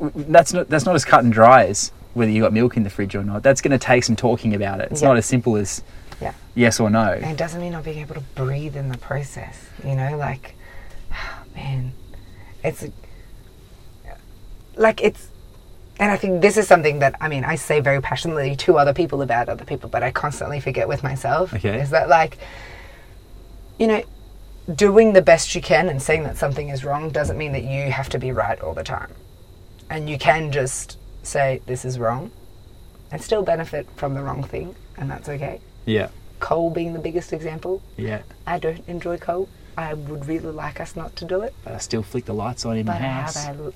That's not that's not as cut and dry as whether you got milk in the fridge or not. That's going to take some talking about it. It's Yeah. not as simple as Yeah. yes or no. And it doesn't mean not being able to breathe in the process. You know, like, [SIGHS] man, it's like it's, and I think this is something that I mean I say very passionately to other people about other people, but I constantly forget with myself. Okay. Is that like, you know, doing the best you can and saying that something is wrong doesn't mean that you have to be right all the time, and you can just say this is wrong, and still benefit from the wrong thing, and that's okay Yeah, coal being the biggest example. yeah. I don't enjoy coal. I would really like us not to do it, But I still flick the lights on in but my I house. have a,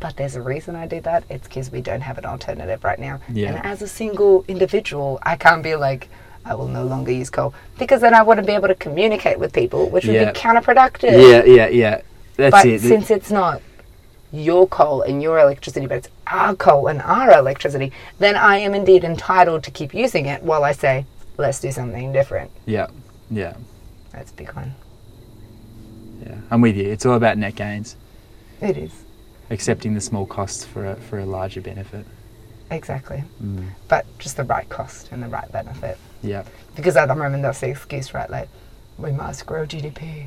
but there's a reason I do that. It's because we don't have an alternative right now. Yeah. And as a single individual, I can't be like, I will no longer use coal because then I wouldn't be able to communicate with people, which would Yeah. be counterproductive. Yeah, yeah, yeah. That's but it. since it's not your coal and your electricity, but it's our coal and our electricity, then I am indeed entitled to keep using it while I say, let's do something different. yeah, yeah, That's a big one. yeah. I'm with you. It's all about net gains, It is. Accepting the small costs for a, for a larger benefit. Exactly. Mm. But just the right cost and the right benefit. Yeah, Because at the moment, that's the excuse, right? Like, we must grow GDP.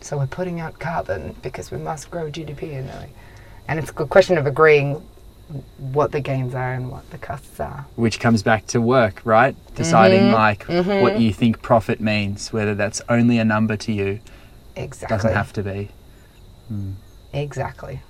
So we're putting out carbon because we must grow GDP. And, like, and it's a question of agreeing what the gains are and what the costs are. which comes back to work, right? Deciding Mm-hmm. like what you think profit means, whether that's only a number to you, Exactly. doesn't have to be. Exactly.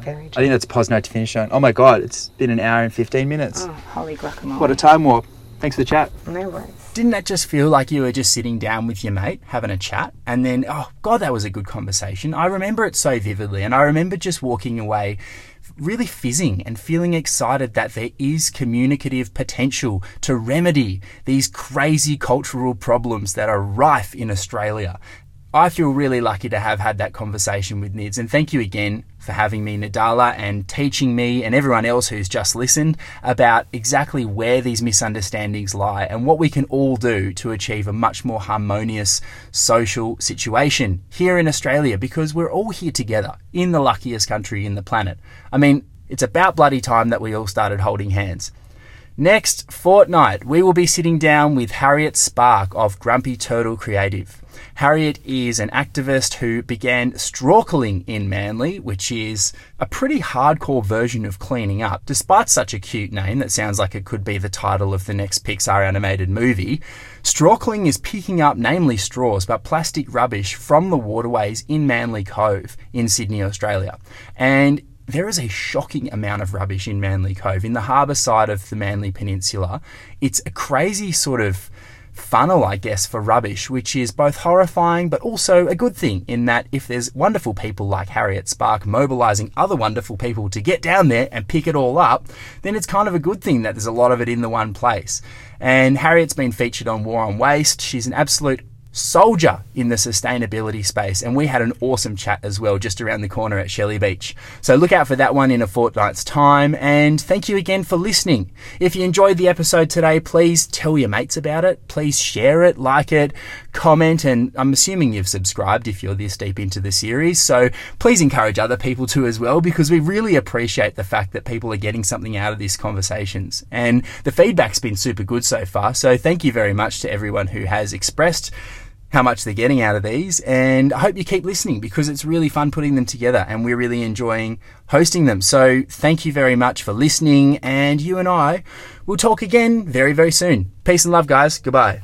Very I true. think that's a pause note to finish on. Oh my god, it's been an hour and 15 minutes. Oh, holy guacamole. What a time warp. Thanks for the chat. No worries. Didn't that just feel like you were just sitting down with your mate, having a chat, and then, oh, God, that was a good conversation? I remember it so vividly, and I remember just walking away really fizzing and feeling excited that there is communicative potential to remedy these crazy cultural problems that are rife in Australia. I feel really lucky to have had that conversation with Nids, and thank you again for having me, Nadala, and teaching me and everyone else who's just listened about exactly where these misunderstandings lie and what we can all do to achieve a much more harmonious social situation here in Australia because we're all here together in the luckiest country in the planet. I mean, it's about bloody time that we all started holding hands. Next fortnight, we will be sitting down with Harriet Spark of Grumpy Turtle Creative. Harriet is an activist who began strawculling in Manly, which is a pretty hardcore version of cleaning up. Despite such a cute name that sounds like it could be the title of the next Pixar animated movie, strawculling is picking up namely straws but plastic rubbish from the waterways in Manly Cove in Sydney, Australia. And there is a shocking amount of rubbish in Manly Cove. In the harbour side of the Manly Peninsula, it's a crazy sort of funnel, I guess, for rubbish, which is both horrifying but also a good thing in that if there's wonderful people like Harriet Spark mobilizing other wonderful people to get down there and pick it all up, then it's kind of a good thing that there's a lot of it in the one place. And Harriet's been featured on War on Waste. She's an absolute soldier in the sustainability space. And we had an awesome chat as well just around the corner at Shelley Beach. So look out for that one in a fortnight's time. And thank you again for listening. If you enjoyed the episode today, please tell your mates about it. Please share it, like it, comment. And I'm assuming you've subscribed if you're this deep into the series. So please encourage other people to as well because we really appreciate the fact that people are getting something out of these conversations. And the feedback's been super good so far. So thank you very much to everyone who has expressed how much they're getting out of these. And I hope you keep listening because it's really fun putting them together and we're really enjoying hosting them. So thank you very much for listening. And you and I will talk again very, very soon. Peace and love, guys. Goodbye.